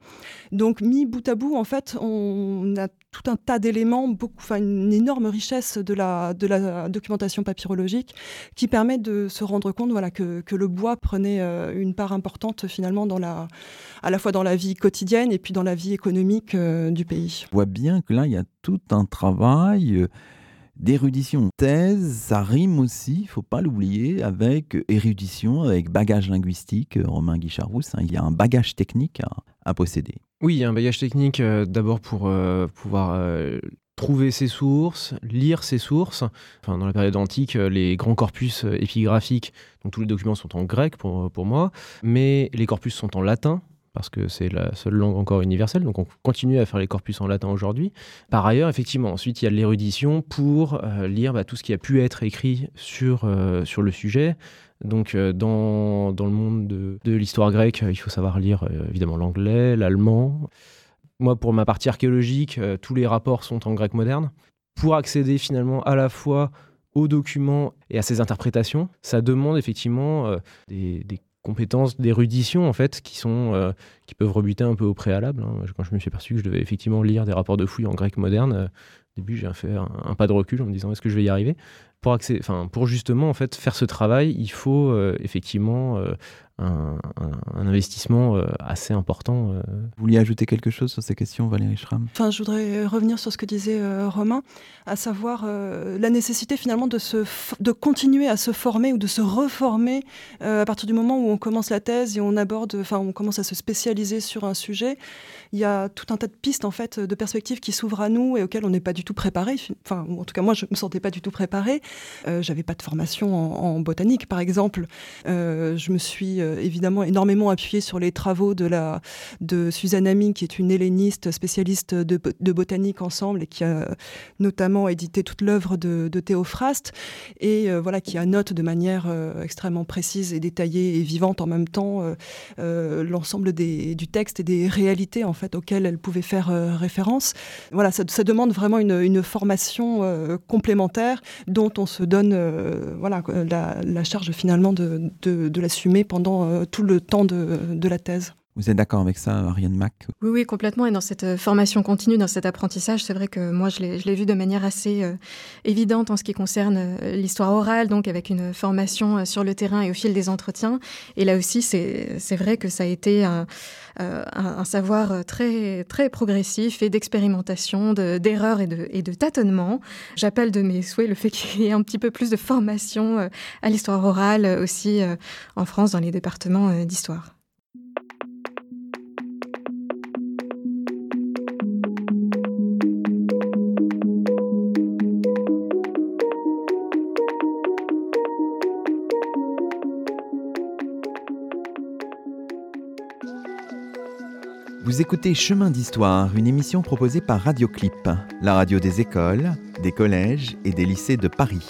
Speaker 8: Donc mis bout à bout, en fait, on a tout un tas d'éléments, beaucoup, enfin une énorme richesse de la, de la documentation papyrologique qui permet de se rendre compte voilà, que, que le bois prenait euh, une part importante finalement dans la, à la fois dans la vie quotidienne et puis dans la vie économique euh, du pays.
Speaker 1: On voit bien que là, il y a tout un travail euh, d'érudition. Thèse, ça rime aussi, faut pas l'oublier, avec érudition, avec bagage linguistique. Romain Guicharousse, hein, il y a un bagage technique à posséder.
Speaker 6: Oui, un bagage technique euh, d'abord pour euh, pouvoir euh, trouver ses sources, lire ses sources. Enfin, dans la période antique, les grands corpus épigraphiques, donc tous les documents sont en grec pour moi, mais les corpus sont en latin, parce que c'est la seule langue encore universelle, donc on continue à faire les corpus en latin aujourd'hui. Par ailleurs, effectivement, ensuite il y a l'érudition pour lire bah, tout ce qui a pu être écrit sur, sur le sujet, donc, euh, dans, dans, le monde de, de l'histoire grecque, il faut savoir lire euh, évidemment l'anglais, l'allemand. Moi, pour ma partie archéologique, euh, tous les rapports sont en grec moderne. Pour accéder finalement à la fois aux documents et à ses interprétations, ça demande effectivement des, des, compétences d'érudition en fait qui sont qui peuvent rebuter un peu au préalable. Hein. Quand je me suis aperçu que je devais effectivement lire des rapports de fouilles en grec moderne, au début j'ai fait un, un, pas de recul en me disant est-ce que je vais y arriver? Pour, enfin, pour justement en fait, faire ce travail, il faut euh, effectivement euh, un, investissement euh, assez important.
Speaker 1: Vous vouliez ajouter quelque chose sur ces questions, Valérie Schramm?
Speaker 8: Enfin, je voudrais revenir sur ce que disait Romain, à savoir la nécessité finalement de, se de continuer à se former ou de se reformer à partir du moment où on commence la thèse et on aborde, enfin, on commence à se spécialiser sur un sujet. Il y a tout un tas de pistes en fait, de perspectives qui s'ouvrent à nous et auxquelles on n'est pas du tout préparé. Enfin, en tout cas, moi, je me sentais pas du tout préparé. Euh, j'avais pas de formation en, botanique, par exemple. Euh, je me suis euh, évidemment énormément appuyée sur les travaux de, la, de Suzanne Ami, qui est une helléniste spécialiste de, botanique ensemble et qui a notamment édité toute l'œuvre de, de, Théophraste et voilà qui annote de manière extrêmement précise et détaillée et vivante en même temps l'ensemble du texte et des réalités en fait auxquelles elle pouvait faire référence. Voilà, ça, demande vraiment une, une formation complémentaire dont on se donne euh, voilà, la, charge finalement de, de, l'assumer pendant euh, tout le temps de, de la thèse.
Speaker 1: Vous êtes d'accord avec ça, Ariane Mac?
Speaker 7: Oui, oui, complètement. Et dans cette euh, formation continue, dans cet apprentissage, c'est vrai que moi, je l'ai vu de manière assez évidente en ce qui concerne l'histoire orale, donc avec une formation sur le terrain et au fil des entretiens. Et là aussi, c'est vrai que ça a été un, euh, savoir très, très progressif et d'expérimentation, d'erreurs et, de, et de tâtonnements. J'appelle de mes souhaits le fait qu'il y ait un petit peu plus de formation euh, à l'histoire orale aussi euh, en France dans les départements d'histoire.
Speaker 1: Vous écoutez Chemin d'Histoire, une émission proposée par Radioclip, la radio des écoles, des collèges et des lycées de Paris.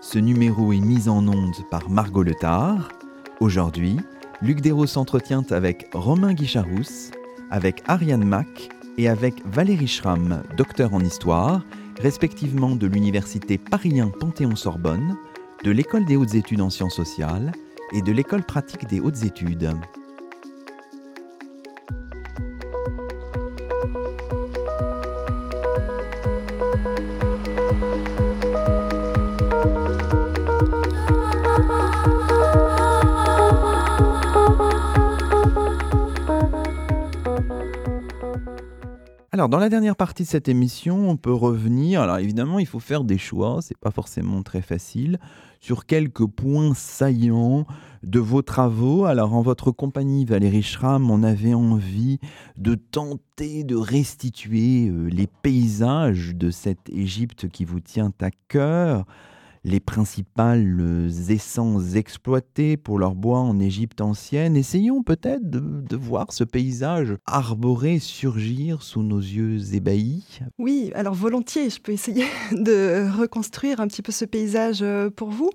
Speaker 1: Ce numéro est mis en onde par Margot Letard. Aujourd'hui, Luc Dérault s'entretient avec Romain Guicharousse, avec Ariane Mack et avec Valérie Schramm, docteur en histoire, respectivement de l'université Paris Panthéon-Sorbonne, de l'école des hautes études en sciences sociales et de l'école pratique des hautes études. Dans la dernière partie de cette émission, on peut revenir. Alors, évidemment, il faut faire des choix, c'est pas forcément très facile, sur quelques points saillants de vos travaux. Alors, en votre compagnie, Valérie Schramm, on avait envie de tenter de restituer euh, les paysages de cette Égypte qui vous tient à cœur les principales essences exploitées pour leur bois en Égypte ancienne. Essayons peut-être de, voir ce paysage arboré surgir sous nos yeux ébahis.
Speaker 8: Oui, alors volontiers, je peux essayer de reconstruire un petit peu ce paysage euh, pour vous.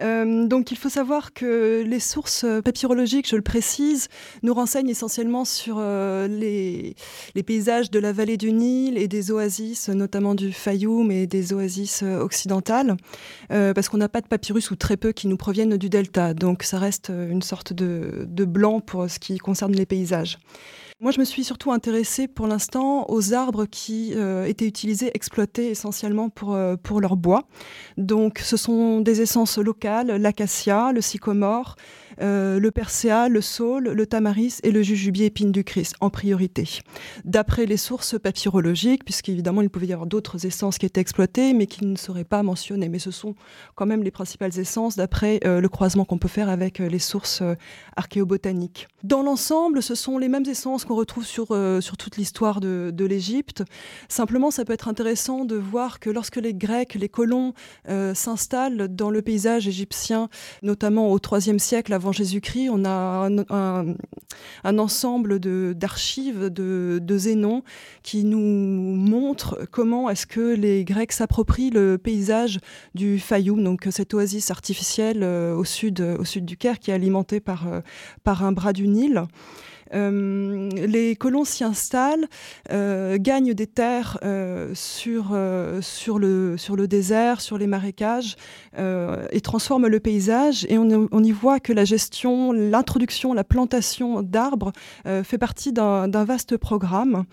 Speaker 8: Euh, donc il faut savoir que les sources papyrologiques, je le précise, nous renseignent essentiellement sur euh, les, les, paysages de la vallée du Nil et des oasis, notamment du Fayoum et des oasis occidentales. Euh, parce qu'on n'a pas de papyrus ou très peu qui nous proviennent du delta. Donc ça reste euh, une sorte de, blanc pour ce qui concerne les paysages. Moi, je me suis surtout intéressée pour l'instant aux arbres qui euh, étaient utilisés, exploités essentiellement pour, pour leur bois. Donc, ce sont des essences locales, l'acacia, le sycomore, euh, le perséa, le saule, le tamaris et le jujubier épine du Christ en priorité. D'après les sources papyrologiques, puisqu'évidemment il pouvait y avoir d'autres essences qui étaient exploitées mais qui ne seraient pas mentionnées. Mais ce sont quand même les principales essences d'après euh, le croisement qu'on peut faire avec euh, les sources archéobotaniques. Dans l'ensemble, ce sont les mêmes essences qu'on retrouve sur, sur toute l'histoire de, l'Égypte. Simplement, ça peut être intéressant de voir que lorsque les Grecs, les colons s'installent dans le paysage égyptien, notamment au IIIe siècle avant Jésus-Christ, on a un, ensemble d'archives de, Zénon qui nous montrent comment est-ce que les Grecs s'approprient le paysage du Fayoum, donc cette oasis artificielle euh, au, sud, au sud du Caire qui est alimentée par, euh, par un bras du Nil. Euh, les colons s'y installent, euh, gagnent des terres euh, sur, sur, le, sur le désert, sur les marécages, et transforment le paysage. Et on, y voit que la gestion, l'introduction, la plantation d'arbres fait partie d'un vaste programme.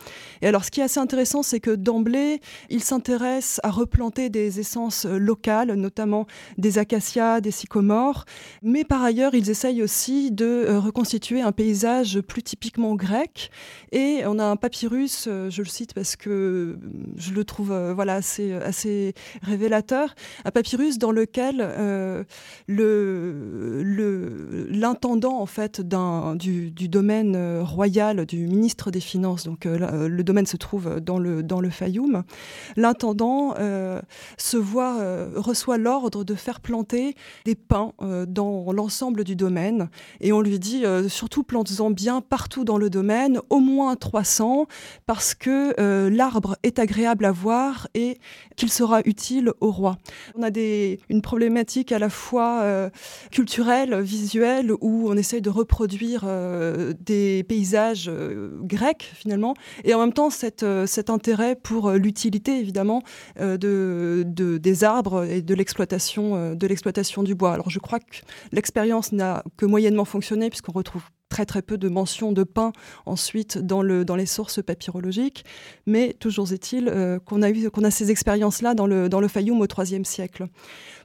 Speaker 8: Et alors, ce qui est assez intéressant, c'est que d'emblée, ils s'intéressent à replanter des essences locales, notamment des acacias, des sycomores, mais par ailleurs, ils essayent aussi de reconstituer un paysage plus typiquement grec. Et on a un papyrus, euh, je le cite parce que euh, je le trouve euh, voilà, assez, assez révélateur, un papyrus dans lequel le, l'intendant en fait, du, du, domaine royal du ministre des Finances, donc le domaine se trouve dans le, dans le Fayoum, l'intendant se voit, reçoit l'ordre de faire planter des pins dans l'ensemble du domaine. Et on lui dit surtout plante-en bien partout dans le domaine, au moins 300, parce que euh, l'arbre est agréable à voir et qu'il sera utile au roi. On a des, une problématique à la fois euh, culturelle, visuelle, où on essaye de reproduire euh, des paysages grecs finalement, et en même temps cet intérêt pour l'utilité évidemment de, de, des arbres et de l'exploitation de l'exploitation du bois. Alors je crois que l'expérience n'a que moyennement fonctionné puisqu'on retrouve très très peu de mentions de pain ensuite dans, le, dans les sources papyrologiques, mais toujours est-il euh, qu'on a, eu, ces expériences-là dans le, dans le Fayoum au IIIe siècle.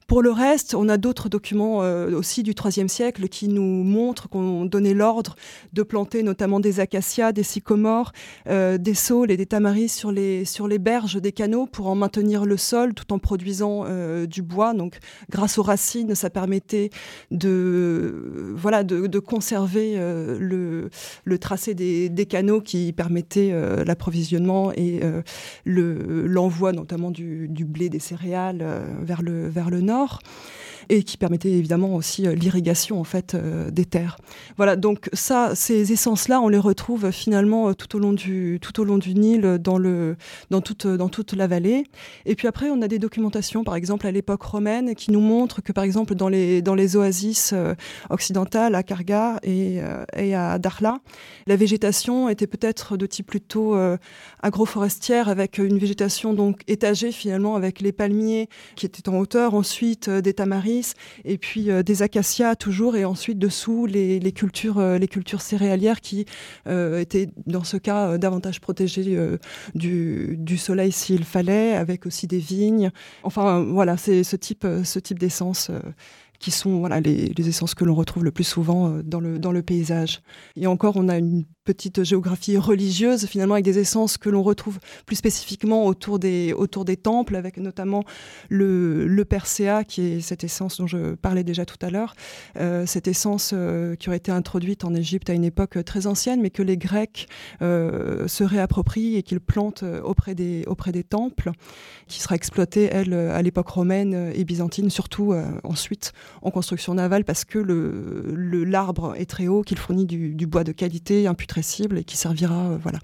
Speaker 8: Pour le reste, on a d'autres documents euh, aussi du IIIe siècle qui nous montrent qu'on donnait l'ordre de planter notamment des acacias, des sycomores, euh, des saules et des tamaris sur les, sur les berges des canaux pour en maintenir le sol tout en produisant euh, du bois. Donc, grâce aux racines, ça permettait de, voilà, de, conserver le, le, tracé des, des, canaux qui permettait l'approvisionnement et l'envoi notamment du, du, blé, des céréales vers, le, vers le nord Nord et qui permettait évidemment aussi euh, l'irrigation en fait euh, des terres. Voilà, donc ça, ces essences-là, on les retrouve finalement euh, tout au long du tout au long du Nil, dans le dans toute dans toute la vallée. Et puis après, on a des documentations, par exemple à l'époque romaine, qui nous montrent que par exemple dans les dans les oasis occidentales à Karga et, et à Darla, la végétation était peut-être de type plutôt agroforestière avec une végétation donc étagée finalement avec les palmiers qui étaient en hauteur, ensuite des tamaris et puis euh, des acacias toujours, et ensuite dessous les, cultures, euh, les cultures céréalières qui euh, étaient dans ce cas davantage protégées du, soleil s'il fallait, avec aussi des vignes. Enfin voilà, c'est ce type, ce type d'essence qui sont voilà, les, essences que l'on retrouve le plus souvent dans le, dans le paysage. Et encore, on a une petite géographie religieuse, finalement, avec des essences que l'on retrouve plus spécifiquement autour des, autour des temples, avec notamment le, le perséa, qui est cette essence dont je parlais déjà tout à l'heure, euh, cette essence euh, qui aurait été introduite en Égypte à une époque très ancienne, mais que les Grecs euh, se réapproprient et qu'ils plantent auprès des, auprès des temples, qui sera exploitée, elle, à l'époque romaine et byzantine, surtout ensuite en construction navale, parce que l'arbre le, l'arbre est très haut, qu'il fournit du, du bois de qualité, un cible et qui servira euh, voilà,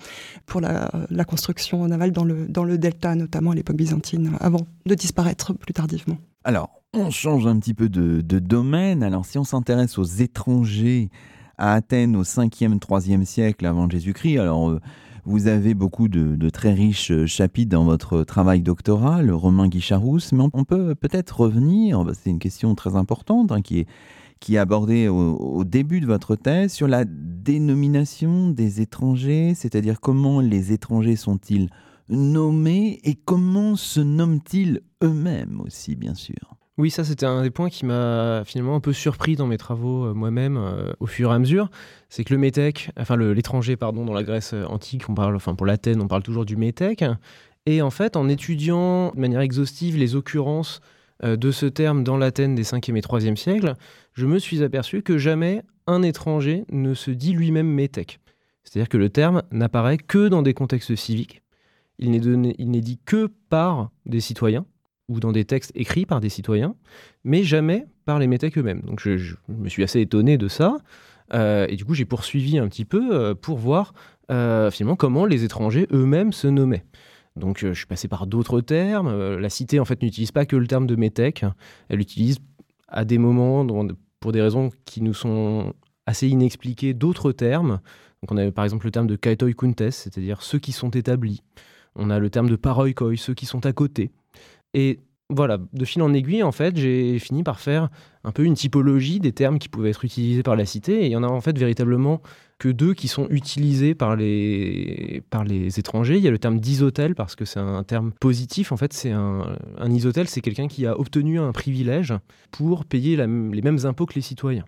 Speaker 8: pour la, construction navale dans le, dans le delta, notamment à l'époque byzantine, avant de disparaître plus tardivement.
Speaker 1: Alors, on change un petit peu de, domaine. Alors, si on s'intéresse aux étrangers à Athènes au 5e, 3e siècle avant Jésus-Christ, alors euh, vous avez beaucoup de, très riches euh, chapitres dans votre travail doctoral, Romain Guicharousse, mais on, peut peut-être revenir, c'est une question très importante hein, qui est qui est abordé au, début de votre thèse sur la dénomination des étrangers, c'est-à-dire comment les étrangers sont-ils nommés et comment se nomment-ils eux-mêmes aussi, bien sûr.
Speaker 6: Oui, ça c'était un des points qui m'a finalement un peu surpris dans mes travaux euh, moi-même euh, au fur et à mesure. C'est que le métèque, enfin l'étranger, pardon, dans la Grèce euh, antique, on parle, enfin pour l'Athènes, on parle toujours du métèque. Et en fait, en étudiant de manière exhaustive les occurrences de ce terme dans l'Athènes des 5e et 3e siècles, je me suis aperçu que jamais un étranger ne se dit lui-même métèque. C'est-à-dire que le terme n'apparaît que dans des contextes civiques. Il n'est dit que par des citoyens ou dans des textes écrits par des citoyens, mais jamais par les métèques eux-mêmes. Donc je, me suis assez étonné de ça. Euh, et du coup, j'ai poursuivi un petit peu euh, pour voir euh, finalement comment les étrangers eux-mêmes se nommaient. Donc je suis passé par d'autres termes. la cité, en fait, n'utilise pas que le terme de métèque. Elle utilise à des moments, pour des raisons qui nous sont assez inexpliquées, d'autres termes. Donc on a par exemple le terme de kaitoi kuntes, c'est-à-dire ceux qui sont établis. On a le terme de paroikoi, ceux qui sont à côté. Et voilà, de fil en aiguille, en fait, j'ai fini par faire un peu une typologie des termes qui pouvaient être utilisés par la cité. Et il y en a en fait véritablement que deux qui sont utilisés par les, par les étrangers. Il y a le terme d'isotel parce que c'est un terme positif. En fait, c'est un, un c'est quelqu'un qui a obtenu un privilège pour payer les mêmes impôts que les citoyens.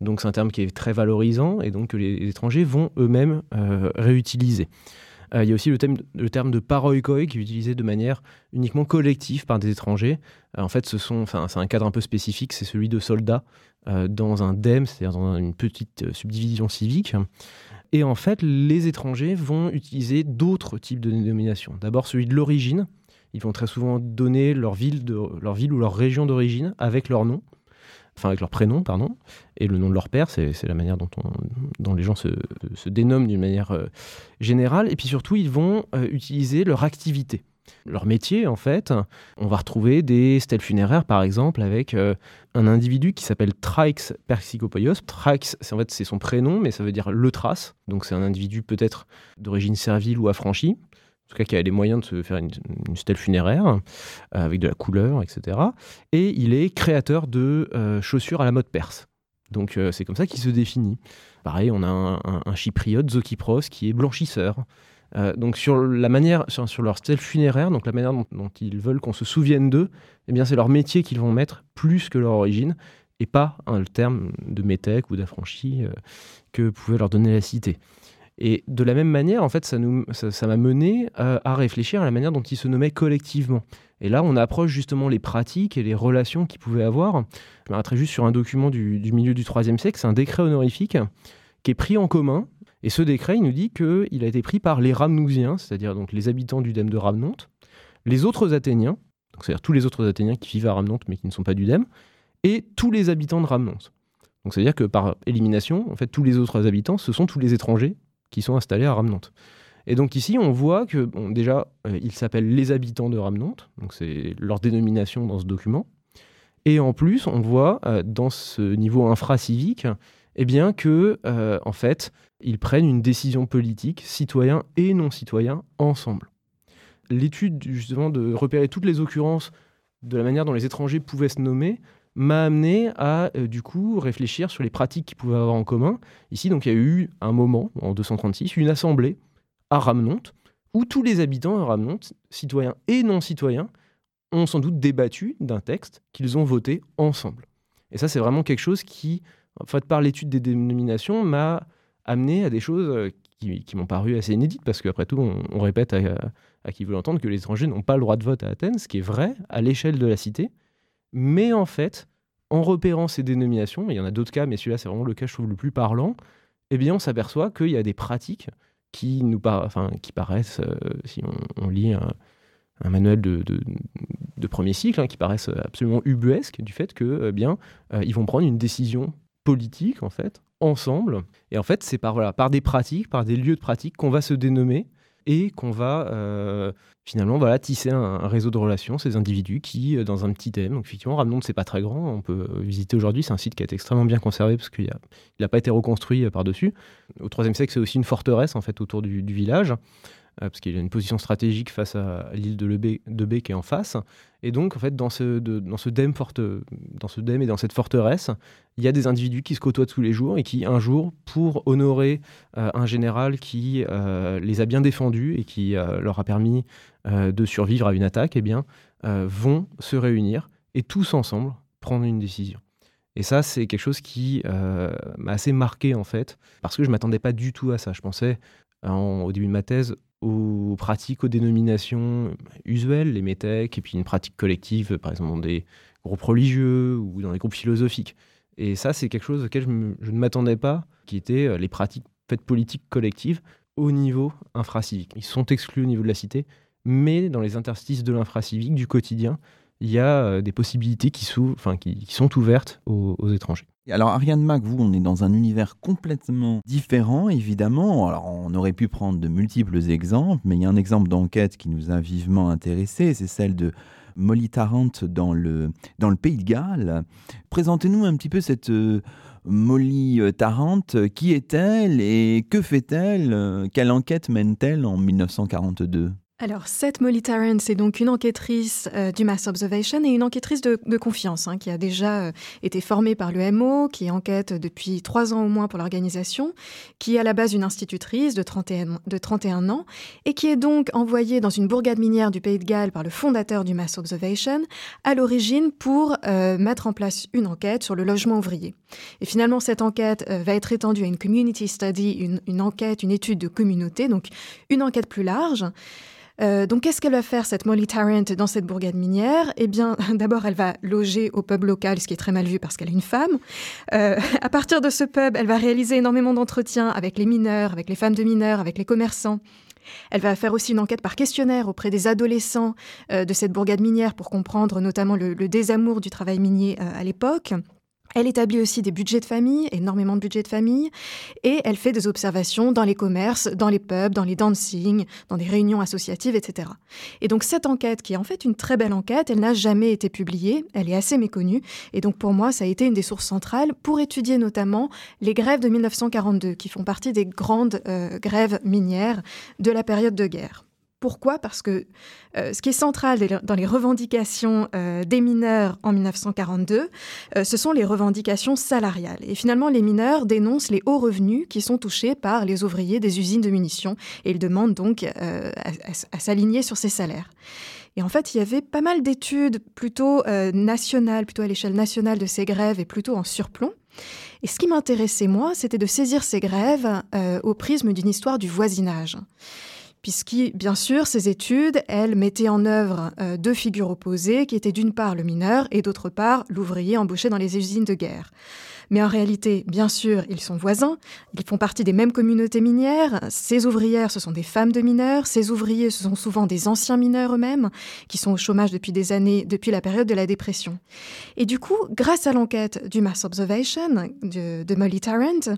Speaker 6: Donc c'est un terme qui est très valorisant et donc que les étrangers vont eux-mêmes euh, réutiliser. Euh, il y a aussi le, terme de paroikoi qui est utilisé de manière uniquement collective par des étrangers. Euh, en fait, ce sont, c'est un cadre un peu spécifique, c'est celui de soldats euh, dans un DEM, c'est-à-dire dans une petite subdivision civique. Et en fait, les étrangers vont utiliser d'autres types de dénominations. D'abord celui de l'origine. Ils vont très souvent donner leur ville, leur ville ou leur région d'origine avec leur nom enfin avec leur prénom, pardon, et le nom de leur père, c'est la manière dont, on, dont les gens se, dénomment d'une manière euh, générale, et puis surtout, ils vont euh, utiliser leur activité. Leur métier, en fait, on va retrouver des stèles funéraires, par exemple, avec euh, un individu qui s'appelle Traix Persicopoios. Traix, en fait, c'est son prénom, mais ça veut dire le trace. Donc, c'est un individu peut-être d'origine servile ou affranchi en tout cas qui a les moyens de se faire une, stèle funéraire euh, avec de la couleur, etc. Et il est créateur de euh, chaussures à la mode perse. Donc euh, c'est comme ça qu'il se définit. Pareil, on a un, chypriote, Zokipros, qui est blanchisseur. donc sur la manière, sur, leur stèle funéraire, donc la manière dont, ils veulent qu'on se souvienne d'eux, eh bien c'est leur métier qu'ils vont mettre plus que leur origine, et pas le terme de métèque ou d'affranchi que pouvait leur donner la cité. Et de la même manière, en fait, ça m'a ça, mené euh, à, réfléchir à la manière dont ils se nommaient collectivement. Et là, on approche justement les pratiques et les relations qu'ils pouvaient avoir. Je m'arrêterai juste sur un document du, milieu du IIIe siècle, c'est un décret honorifique qui est pris en commun. Et ce décret, il nous dit qu'il a été pris par les Ramnousiens, c'est-à-dire donc les habitants du Dème de Ramnonte, les autres Athéniens, c'est-à-dire tous les autres Athéniens qui vivent à Ramnonte mais qui ne sont pas du Dème, et tous les habitants de Ramnonte. Donc c'est-à-dire que par élimination, en fait, tous les autres habitants, ce sont tous les étrangers qui sont installés à Ramnonte. Et donc ici, on voit que déjà, euh, ils s'appellent les habitants de Ramnonte, donc c'est leur dénomination dans ce document. Et en plus, on voit euh, dans ce niveau infracivique, eh bien que euh, en fait, ils prennent une décision politique, citoyens et non citoyens, ensemble. L'étude justement de repérer toutes les occurrences de la manière dont les étrangers pouvaient se nommer m'a amené à euh, du coup réfléchir sur les pratiques qu'ils pouvaient avoir en commun. Ici, donc, il y a eu un moment, en 236, une assemblée à Ramnonte, où tous les habitants de Ramnonte, citoyens et non citoyens, ont sans doute débattu d'un texte qu'ils ont voté ensemble. Et ça, c'est vraiment quelque chose qui, en fait, par l'étude des dénominations, m'a amené à des choses euh, qui, m'ont paru assez inédites, parce qu'après tout, on, répète à, à, qui veut l'entendre que les étrangers n'ont pas le droit de vote à Athènes, ce qui est vrai à l'échelle de la cité. Mais en fait, en repérant ces dénominations, il y en a d'autres cas, mais celui-là, c'est vraiment le cas, je trouve, le plus parlant, eh bien, on s'aperçoit qu'il y a des pratiques qui nous enfin, qui paraissent, euh, si on, lit un, manuel de, de, premier cycle, hein, qui paraissent absolument ubuesques du fait que, eh bien, euh, ils vont prendre une décision politique, en fait, ensemble. Et en fait, c'est par, voilà, par des pratiques, par des lieux de pratique qu'on va se dénommer et qu'on va euh, finalement voilà, tisser un, réseau de relations, ces individus qui, euh, dans un petit thème, donc effectivement, Ramnon, c'est pas très grand, on peut euh, visiter aujourd'hui, c'est un site qui a été extrêmement bien conservé parce qu'il n'a pas été reconstruit par-dessus. Au IIIe siècle, c'est aussi une forteresse en fait autour du village. Euh, parce qu'il a une position stratégique face à l'île de, de Bé qui est en face. Et donc, en fait, dans ce, dans, ce dème forte, dans ce dème et dans cette forteresse, il y a des individus qui se côtoient tous les jours et qui, un jour, pour honorer euh, un général qui euh, les a bien défendus et qui leur a permis de survivre à une attaque, eh bien, vont se réunir et tous ensemble prendre une décision. Et ça, c'est quelque chose qui m'a assez marqué, en fait, parce que je ne m'attendais pas du tout à ça. Je pensais, au début de ma thèse, aux pratiques, aux dénominations usuelles, les métèques, et puis une pratique collective, par exemple dans des groupes religieux ou dans des groupes philosophiques. Et ça, c'est quelque chose auquel je, ne m'attendais pas, qui étaient euh, les pratiques faites politiques collectives au niveau infracivique. Ils sont exclus au niveau de la cité, mais dans les interstices de l'infracivique, du quotidien, il y a euh, des possibilités qui, enfin, qui, sont ouvertes aux, étrangers.
Speaker 1: Alors Ariane Mac, vous, on est dans un univers complètement différent, évidemment. Alors on aurait pu prendre de multiples exemples, mais il y a un exemple d'enquête qui nous a vivement intéressé, c'est celle de Molly Tarrant dans le, dans le Pays de Galles. Présentez-nous un petit peu cette euh, Molly euh, Tarrant. Qui est-elle et que fait-elle? Quelle enquête mène-t-elle en 1942
Speaker 7: alors, Seth Molly Tarrant, c'est donc une enquêtrice euh, du Mass Observation et une enquêtrice de, confiance hein, qui a déjà euh, été formée par l'EMO, qui enquête depuis trois ans au moins pour l'organisation, qui est à la base une institutrice de 31, de 31 ans et qui est donc envoyée dans une bourgade minière du Pays de Galles par le fondateur du Mass Observation à l'origine pour euh, mettre en place une enquête sur le logement ouvrier. Et finalement, cette enquête va être étendue à une community study, une, une enquête, une étude de communauté, donc une enquête plus large. Euh, donc, qu'est-ce qu'elle va faire, cette Molly Tarrant, dans cette bourgade minière? Eh bien, d'abord, elle va loger au pub local, ce qui est très mal vu parce qu'elle est une femme. Euh, à partir de ce pub, elle va réaliser énormément d'entretiens avec les mineurs, avec les femmes de mineurs, avec les commerçants. Elle va faire aussi une enquête par questionnaire auprès des adolescents euh, de cette bourgade minière pour comprendre notamment le, le désamour du travail minier à l'époque. Elle établit aussi des budgets de famille, énormément de budgets de famille, et elle fait des observations dans les commerces, dans les pubs, dans les dancing, dans des réunions associatives, etc. Et donc cette enquête, qui est en fait une très belle enquête, elle n'a jamais été publiée, elle est assez méconnue, et donc pour moi, ça a été une des sources centrales pour étudier notamment les grèves de 1942, qui font partie des grandes euh, grèves minières de la période de guerre. Pourquoi? Parce que euh, ce qui est central dans les revendications euh, des mineurs en 1942, euh, ce sont les revendications salariales. Et finalement, les mineurs dénoncent les hauts revenus qui sont touchés par les ouvriers des usines de munitions et ils demandent donc à, s'aligner sur ces salaires. Et en fait, il y avait pas mal d'études plutôt nationales, plutôt à l'échelle nationale de ces grèves et plutôt en surplomb. Et ce qui m'intéressait, moi, c'était de saisir ces grèves au prisme d'une histoire du voisinage puisque, bien sûr, ces études, elles mettaient en œuvre euh, deux figures opposées, qui étaient d'une part le mineur et d'autre part l'ouvrier embauché dans les usines de guerre. Mais en réalité, bien sûr, ils sont voisins, ils font partie des mêmes communautés minières, ces ouvrières, ce sont des femmes de mineurs, ces ouvriers, ce sont souvent des anciens mineurs eux-mêmes, qui sont au chômage depuis des années, depuis la période de la dépression. Et du coup, grâce à l'enquête du Mass Observation de, de Molly Tarrant,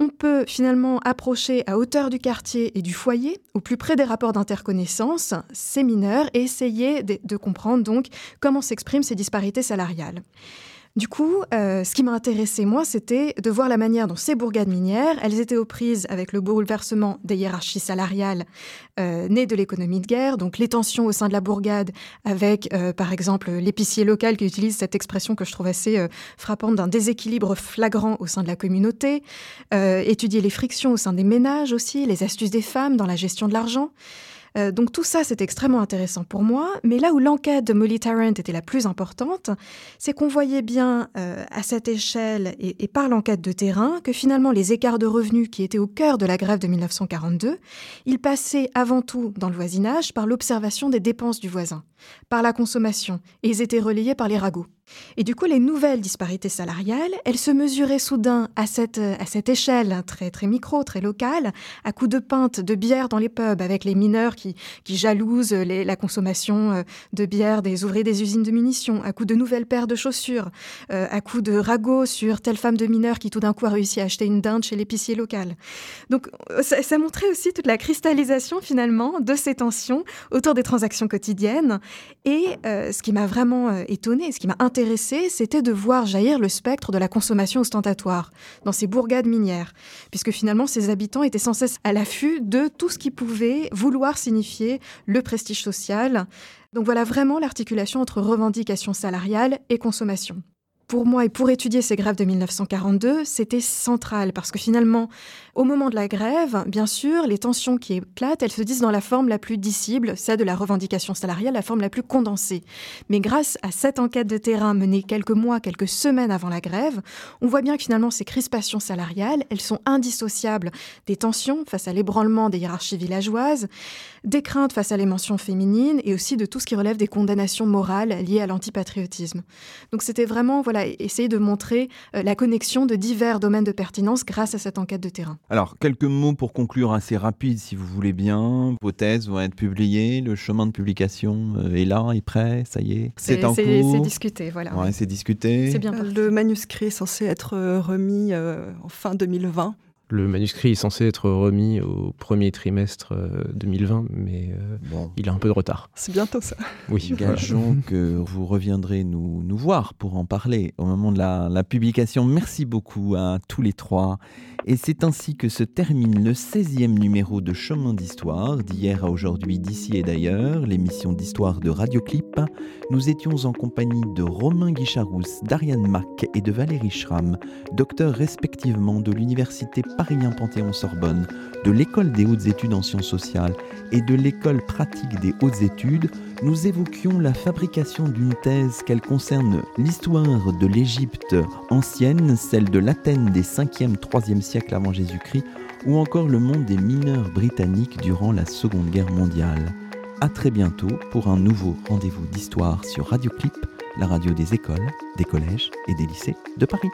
Speaker 7: on peut finalement approcher à hauteur du quartier et du foyer, au plus près des rapports d'interconnaissance, ces mineurs et essayer de, comprendre comment s'expriment ces disparités salariales. Du coup, euh, ce qui m'a intéressé, moi, c'était de voir la manière dont ces bourgades minières, elles étaient aux prises avec le bouleversement des hiérarchies salariales euh, nées de l'économie de guerre, donc les tensions au sein de la bourgade avec, euh, par exemple, l'épicier local qui utilise cette expression que je trouve assez frappante d'un déséquilibre flagrant au sein de la communauté, étudier les frictions au sein des ménages aussi, les astuces des femmes dans la gestion de l'argent. Euh, donc tout ça, c'est extrêmement intéressant pour moi. Mais là où l'enquête de Molly Tarrant était la plus importante, c'est qu'on voyait bien euh, à cette échelle et, et par l'enquête de terrain que finalement les écarts de revenus qui étaient au cœur de la grève de 1942, ils passaient avant tout dans le voisinage par l'observation des dépenses du voisin, par la consommation, et ils étaient relayés par les ragots. Et du coup, les nouvelles disparités salariales, elles se mesuraient soudain à cette, à cette échelle très, très micro, très locale, à coups de pintes de bière dans les pubs, avec les mineurs qui, qui jalousent la consommation euh, de bière des ouvriers des usines de munitions, à coups de nouvelles paires de chaussures, euh, à coups de ragots sur telle femme de mineur qui tout d'un coup a réussi à acheter une dinde chez l'épicier local. Donc euh, ça montrait aussi toute la cristallisation finalement de ces tensions autour des transactions quotidiennes. Et euh, ce qui m'a vraiment euh, étonné, ce qui m'a intéressé, c'était de voir jaillir le spectre de la consommation ostentatoire dans ces bourgades minières, puisque finalement ces habitants étaient sans cesse à l'affût de tout ce qui pouvait vouloir signifier le prestige social. Donc voilà vraiment l'articulation entre revendications salariales et consommation pour moi et pour étudier ces grèves de 1942, c'était central parce que finalement, au moment de la grève, bien sûr, les tensions qui éclatent, elles se disent dans la forme la plus dissible, celle de la revendication salariale, la forme la plus condensée. Mais grâce à cette enquête de terrain menée quelques mois, quelques semaines avant la grève, on voit bien que finalement ces crispations salariales, elles sont indissociables des tensions face à l'ébranlement des hiérarchies villageoises, des craintes face à les mentions féminines et aussi de tout ce qui relève des condamnations morales liées à l'antipatriotisme. Donc c'était vraiment voilà essayer de montrer euh, la connexion de divers domaines de pertinence grâce à cette enquête de terrain.
Speaker 1: Alors, quelques mots pour conclure assez rapide, si vous voulez bien. Vos thèses vont être publiées, le chemin de publication euh, est là, est prêt, ça y est.
Speaker 7: C'est en cours. C'est discuté, voilà.
Speaker 1: Ouais, c'est discuté.
Speaker 7: C'est bien.
Speaker 8: Parti. Le manuscrit est censé être remis euh, en fin 2020.
Speaker 6: Le manuscrit est censé être remis au premier trimestre 2020, mais euh, bon. il a un peu de retard.
Speaker 8: C'est bientôt ça.
Speaker 6: Oui.
Speaker 1: Gageons que vous reviendrez nous, nous voir pour en parler au moment de la, la publication. Merci beaucoup à tous les trois. Et c'est ainsi que se termine le 16e numéro de Chemin d'Histoire, d'hier à aujourd'hui, d'ici et d'ailleurs, l'émission d'histoire de Radioclip. Nous étions en compagnie de Romain Guicharousse, d'Ariane Mack et de Valérie Schramm, docteurs respectivement de l'Université Paris 1 Panthéon-Sorbonne, de l'École des hautes études en sciences sociales et de l'École pratique des hautes études. Nous évoquions la fabrication d'une thèse qu'elle concerne l'histoire de l'Égypte ancienne, celle de l'Athènes des 5e, 3e siècle avant Jésus-Christ, ou encore le monde des mineurs britanniques durant la Seconde Guerre mondiale. A très bientôt pour un nouveau rendez-vous d'histoire sur Radioclip, la radio des écoles, des collèges et des lycées de Paris.